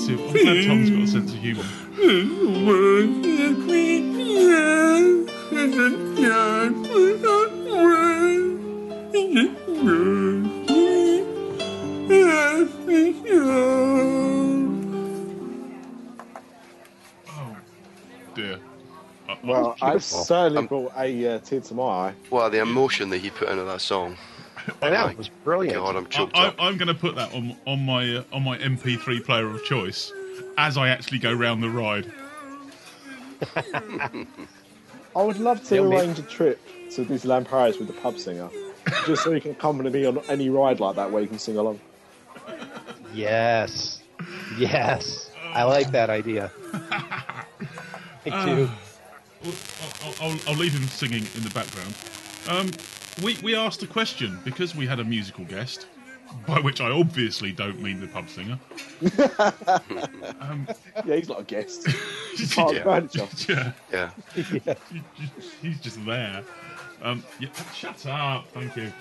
really offensive. I'm glad Tom's got a sense of humour. Oh dear. Well, I've certainly Um, brought a uh, tear to my eye. Well, the emotion that he put into that song. I know. It was brilliant. God, I'm choked I, up. I, I'm going to put that on on my uh, on my MP3 player of choice as I actually go round the ride. [laughs] I would love to Yeah, maybe- arrange a trip to Disneyland Paris with the pub singer, just so you can accompany me on any ride like that where you can sing along. Yes. Yes. I like that idea. [laughs] Me too. Well, I'll, I'll, I'll leave him singing in the background. Um, we we asked a question because we had a musical guest, by which I obviously don't mean the pub singer. [laughs] Yeah, he's not a guest. [laughs] He's part of the furniture. yeah, Yeah. yeah. [laughs] he's just there. Um, yeah, shut up, thank you.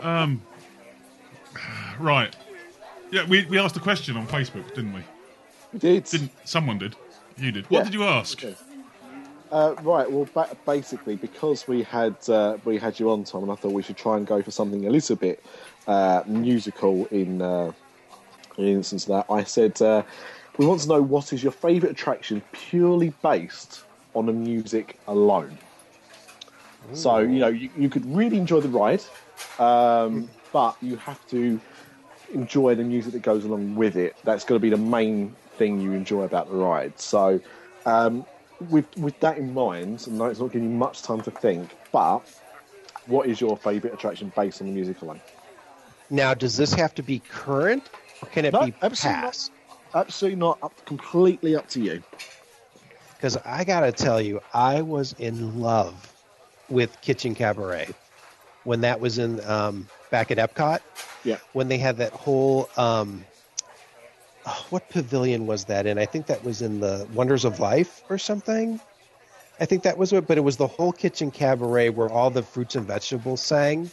Um, right. Yeah, we, we asked a question on Facebook, didn't we? We did. Didn't someone did? You did. What Yeah. did you ask? Okay. Uh, right. Well, ba- basically, because we had uh, we had you on, Tom, and I thought we should try and go for something a little bit uh, musical in uh, in instance of that. I said uh, we want to know what is your favourite attraction purely based on the music alone. So you know you, you could really enjoy the ride, um, [laughs] but you have to enjoy the music that goes along with it. That's going to be the main thing you enjoy about the ride. So, um, with with that in mind, know it's not giving you much time to think, but what is your favourite attraction based on the music alone? Now, does this have to be current, or can it No, be absolutely not. past? Absolutely not. Up, completely up to you. Because I gotta tell you, I was in love with Kitchen Cabaret when that was in um, back at Epcot. Yeah. When they had that whole um, oh, what pavilion was that in? I think that was in the Wonders of Life or something. I think that was it, but it was the whole Kitchen Cabaret where all the fruits and vegetables sang,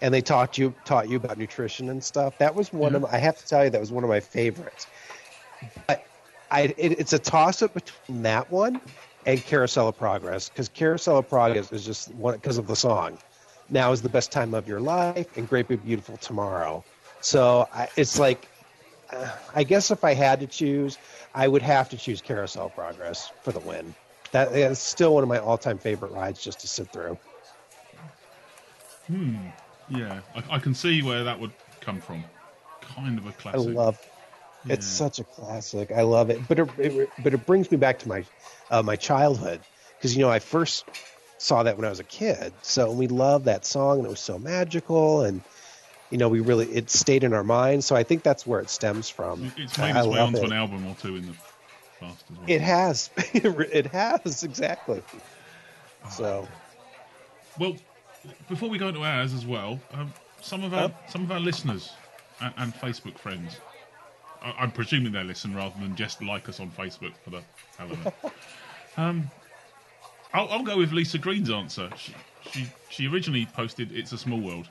and they taught you taught you about nutrition and stuff. That was one of I have to tell you that was one of my favorites. But I it, it's a toss up between that one and Carousel of Progress because Carousel of Progress is just one because of the song. Now is the best time of your life and Great Big Beautiful Tomorrow. So I, it's like, [sighs] I guess if I had to choose, I would have to choose Carousel Progress for the win. That is still one of my all time favorite rides just to sit through. Hmm. Yeah, I, I can see where that would come from. Kind of a classic. I love. It's such a classic. I love it, but it, it but it brings me back to my uh, my childhood because you know I first saw that when I was a kid. So we loved that song, and it was so magical, and you know we really it stayed in our minds. So I think that's where it stems from. It's made its way onto it. an album or two in the past as well. It has. [laughs] it has exactly. So Well, before we go into ours as well, um, some of our some of our listeners and, and Facebook friends, I, I'm presuming they listen rather than just like us on Facebook for the hell of it. [laughs] um, I'll, I'll go with Lisa Green's answer. She, she she originally posted "It's a Small World,"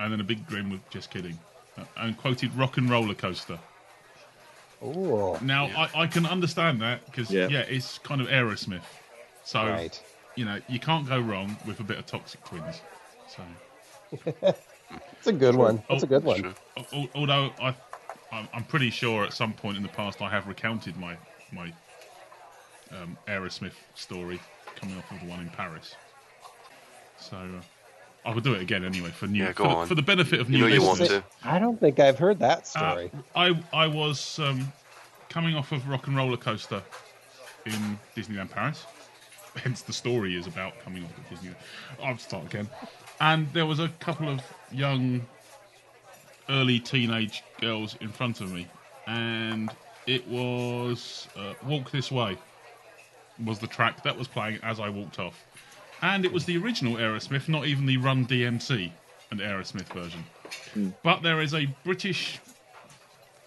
and then a big grin with "Just kidding," uh, and quoted "Rock and Roller Coaster." oh Now I, I can understand that because Yeah. yeah. it's kind of Aerosmith, so right. you know you can't go wrong with a bit of Toxic Twins. So. [laughs] It's a good one. That's a good one. Sure. Although I, I'm I'm pretty sure at some point in the past I have recounted my my um, Aerosmith story coming off of the one in Paris. So uh, I will do it again anyway for new Yeah, go for, the- on. for the benefit of You new know you want listeners. to. I don't think I've heard that Uh, story. I I was um, coming off of Rock and Roller Coaster in Disneyland Paris. [laughs] Hence, the story is about coming off of Disneyland. I'll start again. And there was a couple of young, early teenage girls in front of me, and it was uh, "Walk This Way" was the track that was playing as I walked off, and it was the original Aerosmith, not even the Run DMC and Aerosmith version. Hmm. But there is a British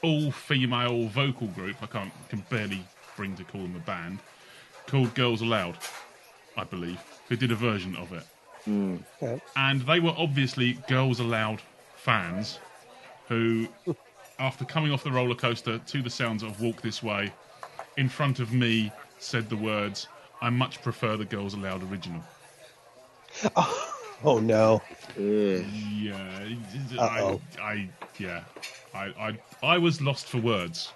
all-female vocal group. I can't can barely bring to call them a band called Girls Aloud, I believe, who did a version of it, hmm. Okay. and they were obviously Girls Aloud fans who, after coming off the roller coaster to the sounds of "Walk This Way," in front of me said the words, "I much prefer the Girls Aloud original." [laughs] Oh no. Yeah, I, Uh-oh. I, yeah, I, I, I was lost for words,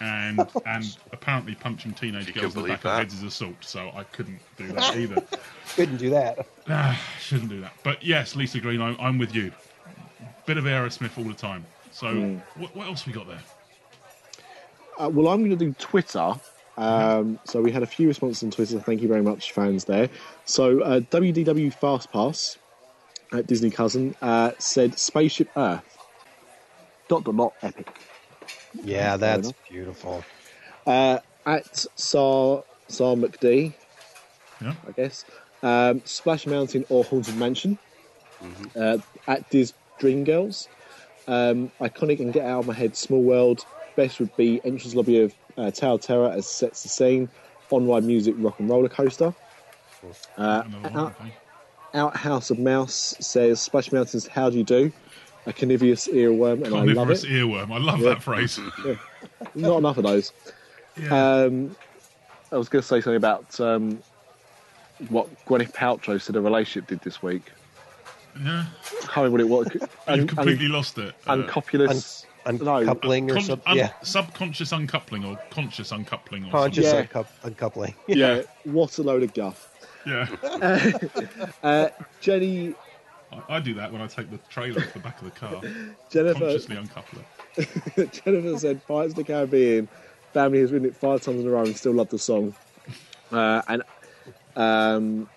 and [laughs] and apparently punching teenage You girls in the back believe of that. heads is assault, so I couldn't do [laughs] that either. Couldn't do that. [sighs] Ah, shouldn't do that. But yes, Lisa Green, I'm, I'm with you. Bit of Aerosmith all the time. So what, what else we got there? Uh, well, I'm going to do Twitter. Um, so we had a few responses on Twitter. Thank you very much, fans there. So uh, WDW Fastpass at Disney Cousin uh, said Spaceship Earth. Dot dot dot epic. Yeah, that's beautiful. Uh, at Sar Sar McD, Yeah. I guess. Um, Splash Mountain or Haunted Mansion. Uh, at Diz Dream Girls. Um, iconic and get out of my head. Small World. Best would be entrance lobby of uh, Tower of Terror as sets the scene. On ride music, rock and roller coaster. Uh, out, out House of Mouse says Splash Mountains. How do you do? A carnivorous earworm, and I love it. earworm. I love that phrase. [laughs] Not enough of those. Yeah. Um, I was going to say something about um, what Gwyneth Paltrow said a relationship did this week. yeah. I can't remember what it was. [laughs] You've Un- completely lost it. Uh, un- uncopulous. no, Uncoupling or con- something. un- yeah. Subconscious uncoupling or conscious uncoupling or Conscious Yeah. uncoup- uncoupling. yeah, what a load of guff. Yeah. [laughs] Uh, Jenny I, I do that when I take the trailer off the back of the car, [laughs] Jennifer, consciously uncouple it. [laughs] Jennifer said Pirates of the Caribbean. Family has written it five times in a row and still love the song. Uh, and um,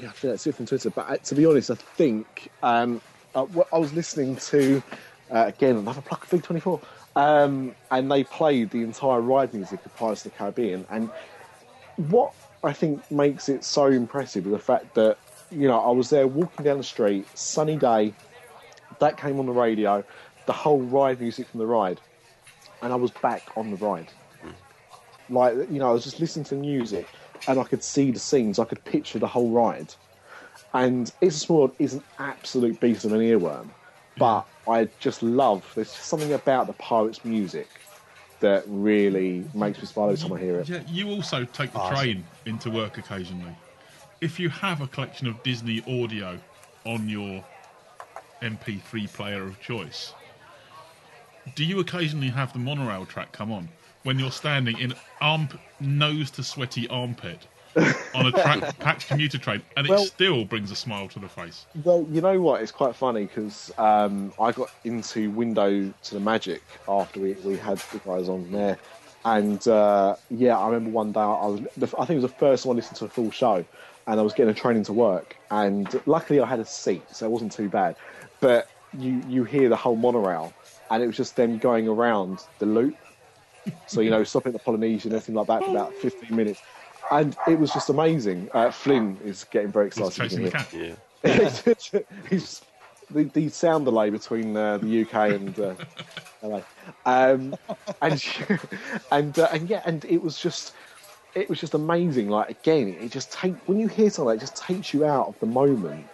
yeah, I think that's it from Twitter. But uh, to be honest, I think um, uh, what I was listening to uh, again another plug of V24. um, and they played the entire ride music of Pirates of the Caribbean. And what I think makes it so impressive is the fact that you know I was there walking down the street, sunny day, that came on the radio, the whole ride music from the ride, and I was back on the ride. Like you know, I was just listening to music, and I could see the scenes, I could picture the whole ride. And It's a Small World is an absolute beast of an earworm, but I just love. There's just something about the Pirates music that really makes me smile every time I hear it. Yeah, you also take the Awesome. train into work occasionally. If you have a collection of Disney audio on your MP3 player of choice, do you occasionally have the monorail track come on when you're standing in arm nose to sweaty armpit on a [laughs] track packed commuter train, and it still brings a smile to the face? Well, you know what? It's quite funny because um, I got into Window to the Magic after we, we had the guys on there, and uh, yeah, I remember one day I was I think it was the first one I listened to a full show, and I was getting a train into work, and luckily I had a seat, so it wasn't too bad. But you you hear the whole monorail, and it was just them going around the loop. So you know, stopping at the Polynesian and everything like that for about fifteen minutes. And it was just amazing. Uh, Flynn is getting very He's excited. chasing you the can cat. Yeah. He's the, the sound delay between uh, the UK and uh, [laughs] LA, um, and [laughs] and uh, and yeah, and it was just it was just amazing. Like again, it just take when you hear something, it just takes you out of the moment,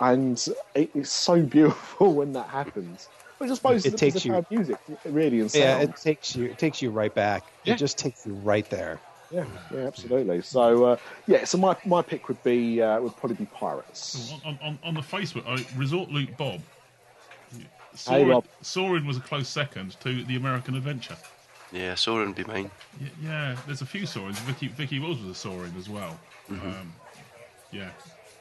and it, it's so beautiful [laughs] when that happens. Which I suppose It is takes you- music, really, and sound. Yeah, it takes you it takes you right back. Yeah. It just takes you right there. Yeah, yeah, absolutely. So uh, yeah, so my my pick would be uh, would probably be Pirates. on, on, on the Facebook, I, Resort Luke Bob. Hey, Soarin', Bob. Soarin' was a close second to the American Adventure. Yeah, Soarin' would be mine. Yeah, yeah, there's a few Sorens. Vicky, Vicky Wills was a Soarin' as well. Mm-hmm. Um, yeah,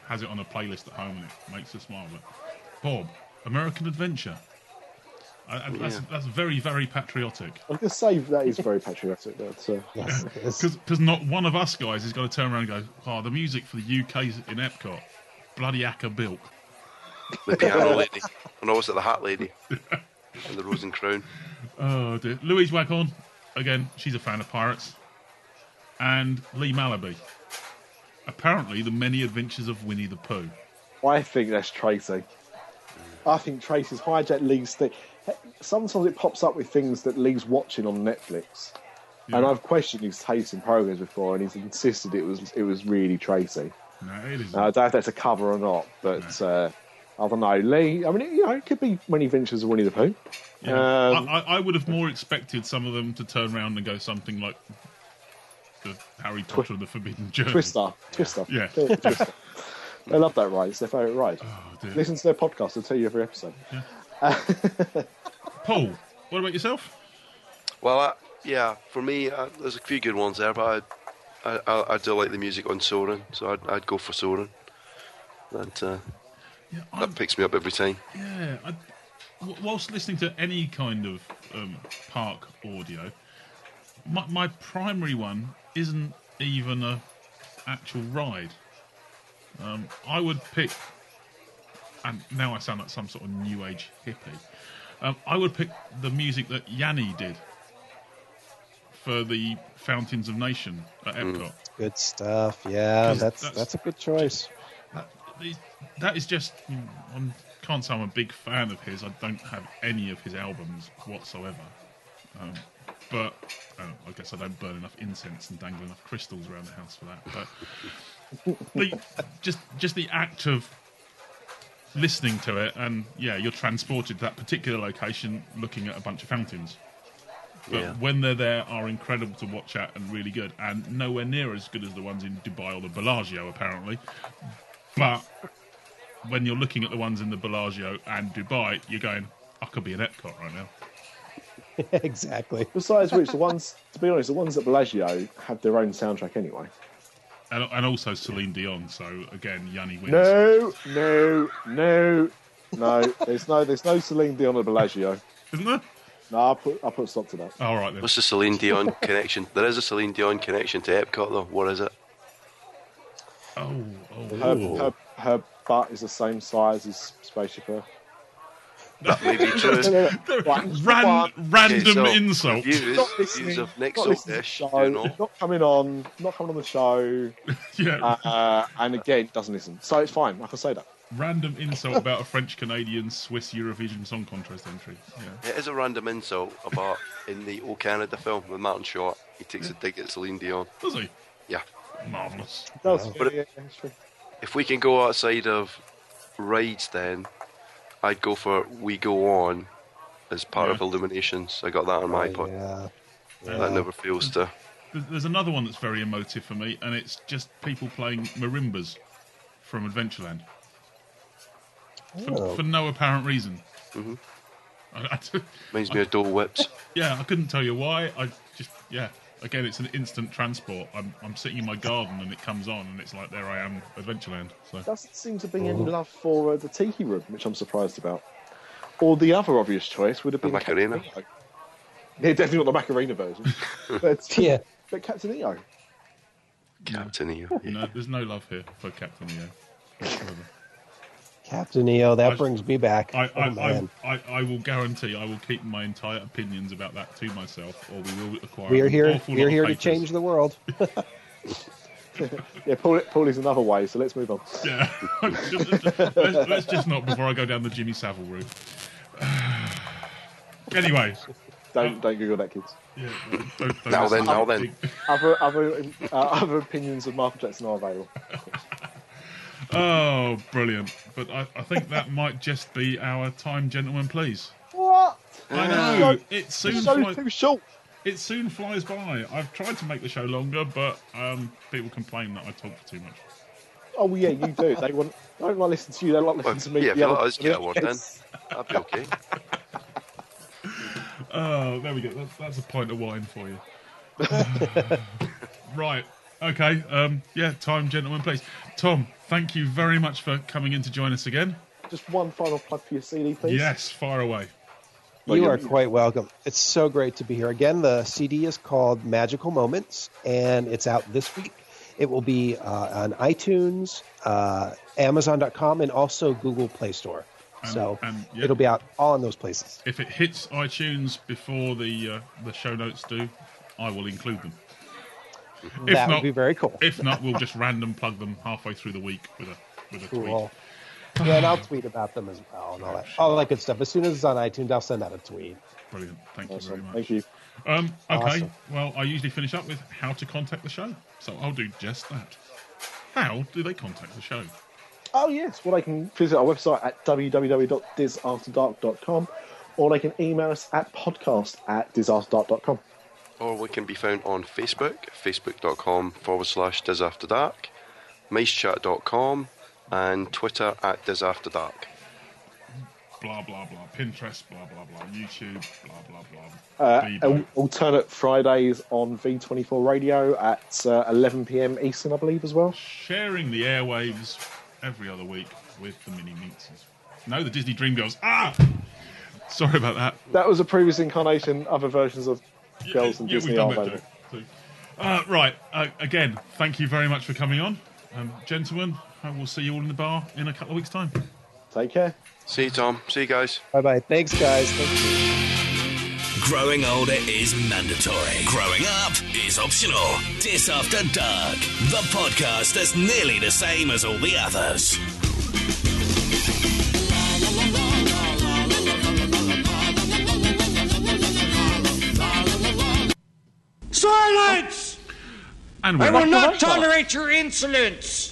has it on a playlist at home and it makes her smile. But Bob, American Adventure. I, I, that's, Yeah. that's very, very patriotic. I'm going to say that is very patriotic. But, uh, Yes. Because [laughs] not one of us guys is going to turn around and go, oh, the music for the UK's in Epcot. Bloody Acker Bilk. The piano lady. And also the hat lady. [laughs] and the rose and crown. Oh dear. Louise Waghorn, again, she's a fan of pirates. And Lee Malaby. Apparently, the many adventures of Winnie the Pooh. I think that's Tracy. I think Tracy's hijacked Lee's thing. Sometimes it pops up with things that Lee's watching on Netflix, and I've questioned his taste in programs before, and he's insisted it was it was really Tracy. No, it. Now, I don't know if that's a cover or not, but uh, I don't know. Lee, I mean, you know, it could be Many Adventures of Winnie the Pooh. Yeah. Um, I, I, would have more expected some of them to turn around and go something like the Harry Potter and the Forbidden Journey. Twister, Twister, Yeah. Twister. [laughs] they love that ride. It's their favourite ride. Oh. Listen to their podcast; they'll tell you every episode. [laughs] Paul, what about yourself? Well, I, yeah, for me, uh, there's a few good ones there, but I, I, I, I do like the music on Soarin', so I'd, I'd go for Soarin'. That uh, Yeah, that picks me up every time. yeah I, whilst listening to any kind of um, park audio, my, my primary one isn't even a actual ride. Um, I would pick, and now I sound like some sort of new age hippie. Um, I would pick the music that Yanni did for the Fountains of Nation at Epcot. Good stuff. Yeah, that's that's- that's a good choice. That, that is just. I can't say I'm a big fan of his. I don't have any of his albums whatsoever. Um, but uh, I guess I don't burn enough incense and dangle enough crystals around the house for that. But the, [laughs] just just the act of listening to it, and yeah, you're transported to that particular location, looking at a bunch of fountains. But Yeah. when they're there, are incredible to watch at and really good, and nowhere near as good as the ones in Dubai or the Bellagio, apparently. But when you're looking at the ones in the Bellagio and Dubai, you're going, I could be in Epcot right now. [laughs] exactly. Besides which, the ones, to be honest, the ones at Bellagio have their own soundtrack anyway. And, and also Celine Dion. So again, Yanni wins. No, no, no, no. There's no, there's no Celine Dion at Bellagio. Isn't there? No, I put, I put a stop to that. All right then. What's the Celine Dion [laughs] connection? There is a Celine Dion connection to Epcot, though. What is it? Oh, oh. Her, her, her butt is the same size as Spaceship Earth. That may be true. [laughs] Right, Ran, one, random Okay, so insult. Views, not views listening, of next not up listening to the show, you know. not coming on, not coming on the show, [laughs] Yeah, uh, and again doesn't listen. So it's fine. I can say that. random insult about a French Canadian Swiss Eurovision Song Contest entry. Yeah. It is a random insult about in the O Canada film with Martin Short. He takes a dig at Celine Dion. Does he? Yeah. Marvelous. It does. But yeah, yeah. If we can go outside of rides, then I'd go for We Go On as part Yeah. of Illuminations. I got that on my iPod. Oh, Yeah. That never fails to. There's there's another one that's very emotive for me, and it's just people playing marimbas from Adventureland for, Oh. for no apparent reason. Mhm. I- I- [laughs] Reminds me of Dole Whips. yeah, I couldn't tell you why. I just yeah. Again, it's an instant transport. I'm I'm sitting in my garden and it comes on, and it's like there I am, Adventureland. So Doesn't seem to be any love for uh, the Tiki Room, which I'm surprised about. Or the other obvious choice would have The been Macarena. Captain EO. Yeah, definitely not the Macarena version. [laughs] but, [laughs] Yeah. but Captain EO. Captain EO. you know, there's no love here for Captain EO. [laughs] whatsoever. Captain EO, that I- brings me back. I, oh, I, man. I, I, I will guarantee I will keep my entire opinions about that to myself, or we will acquire. we are here. We are here to change the world. [laughs] [laughs] Yeah, Paul, Paul is another way, so let's move on. Yeah. [laughs] let's, let's just not before I go down the Jimmy Savile route. [sighs] anyway. Don't don't Google that, kids. Yeah, don't- don't Now then, now then. Other other uh, other opinions of Michael Jackson are available. Oh, brilliant. But I, I think that might just be our time, gentlemen, please. What? I know. It soon, The flies, too short. it soon flies by. I've tried to make the show longer, but um, people complain that I talk for too much. Oh well, yeah, you do. They want they don't like listen to you. They like listening Well, to me. yeah, if the you other- let us get a word in, Yes. that'd be okay. [laughs] Oh, there we go. That's, that's a pint of wine for you. [laughs] [sighs] right. Okay. Um, yeah, time, gentlemen, please. Tom, thank you very much for coming in to join us again. Just one final plug for your CD, please. Yes, fire away. Well, you you- are quite welcome. It's so great to be here again. The CD is called Magical Moments, and it's out this week. It will be uh, on iTunes, uh, Amazon.com, and also Google Play Store. And- so and, yeah. it'll be out all in those places. If it hits iTunes before the uh, the show notes do, I will include them. If that not- would be very cool. If not, we'll just random plug them halfway through the week with a with a Cool. tweet. Yeah, and I'll tweet about them as well and all that, all that good stuff. As soon as it's on iTunes, I'll send out a tweet. Brilliant. Thank you very much. Thank you. Um, okay. Awesome. Well, I usually finish up with how to contact the show, so I'll do just that. How do they contact the show? Oh yes, well they can visit our website at www.disafterdark.com or they can email us at podcast at disafterdark.com. Or we can be found on Facebook, facebook.com forward slash disafterdark, micechat.com, and Twitter at disafterdark. Blah blah blah. Pinterest. Blah blah blah. YouTube. Blah blah blah. Uh, al- alternate Fridays on V24 Radio at uh, 11 pm Eastern, I believe, as well. Sharing the airwaves every other week with the mini minxes. No, the Disney Dream Girls. Ah, sorry about that. That was a previous incarnation. Other versions of Girls and Yeah, Disney we've are done that available. uh, right. Uh, again, thank you very much for coming on, um, gentlemen. I will see you all in the bar in a couple of weeks' time. Take care. See you, Tom. See you guys. Bye bye. Thanks, guys. Thank you. Growing older is mandatory. Growing up is optional. Dis After Dark, the podcast that's nearly the same as all the others. Silence! And I will not tolerate your insolence!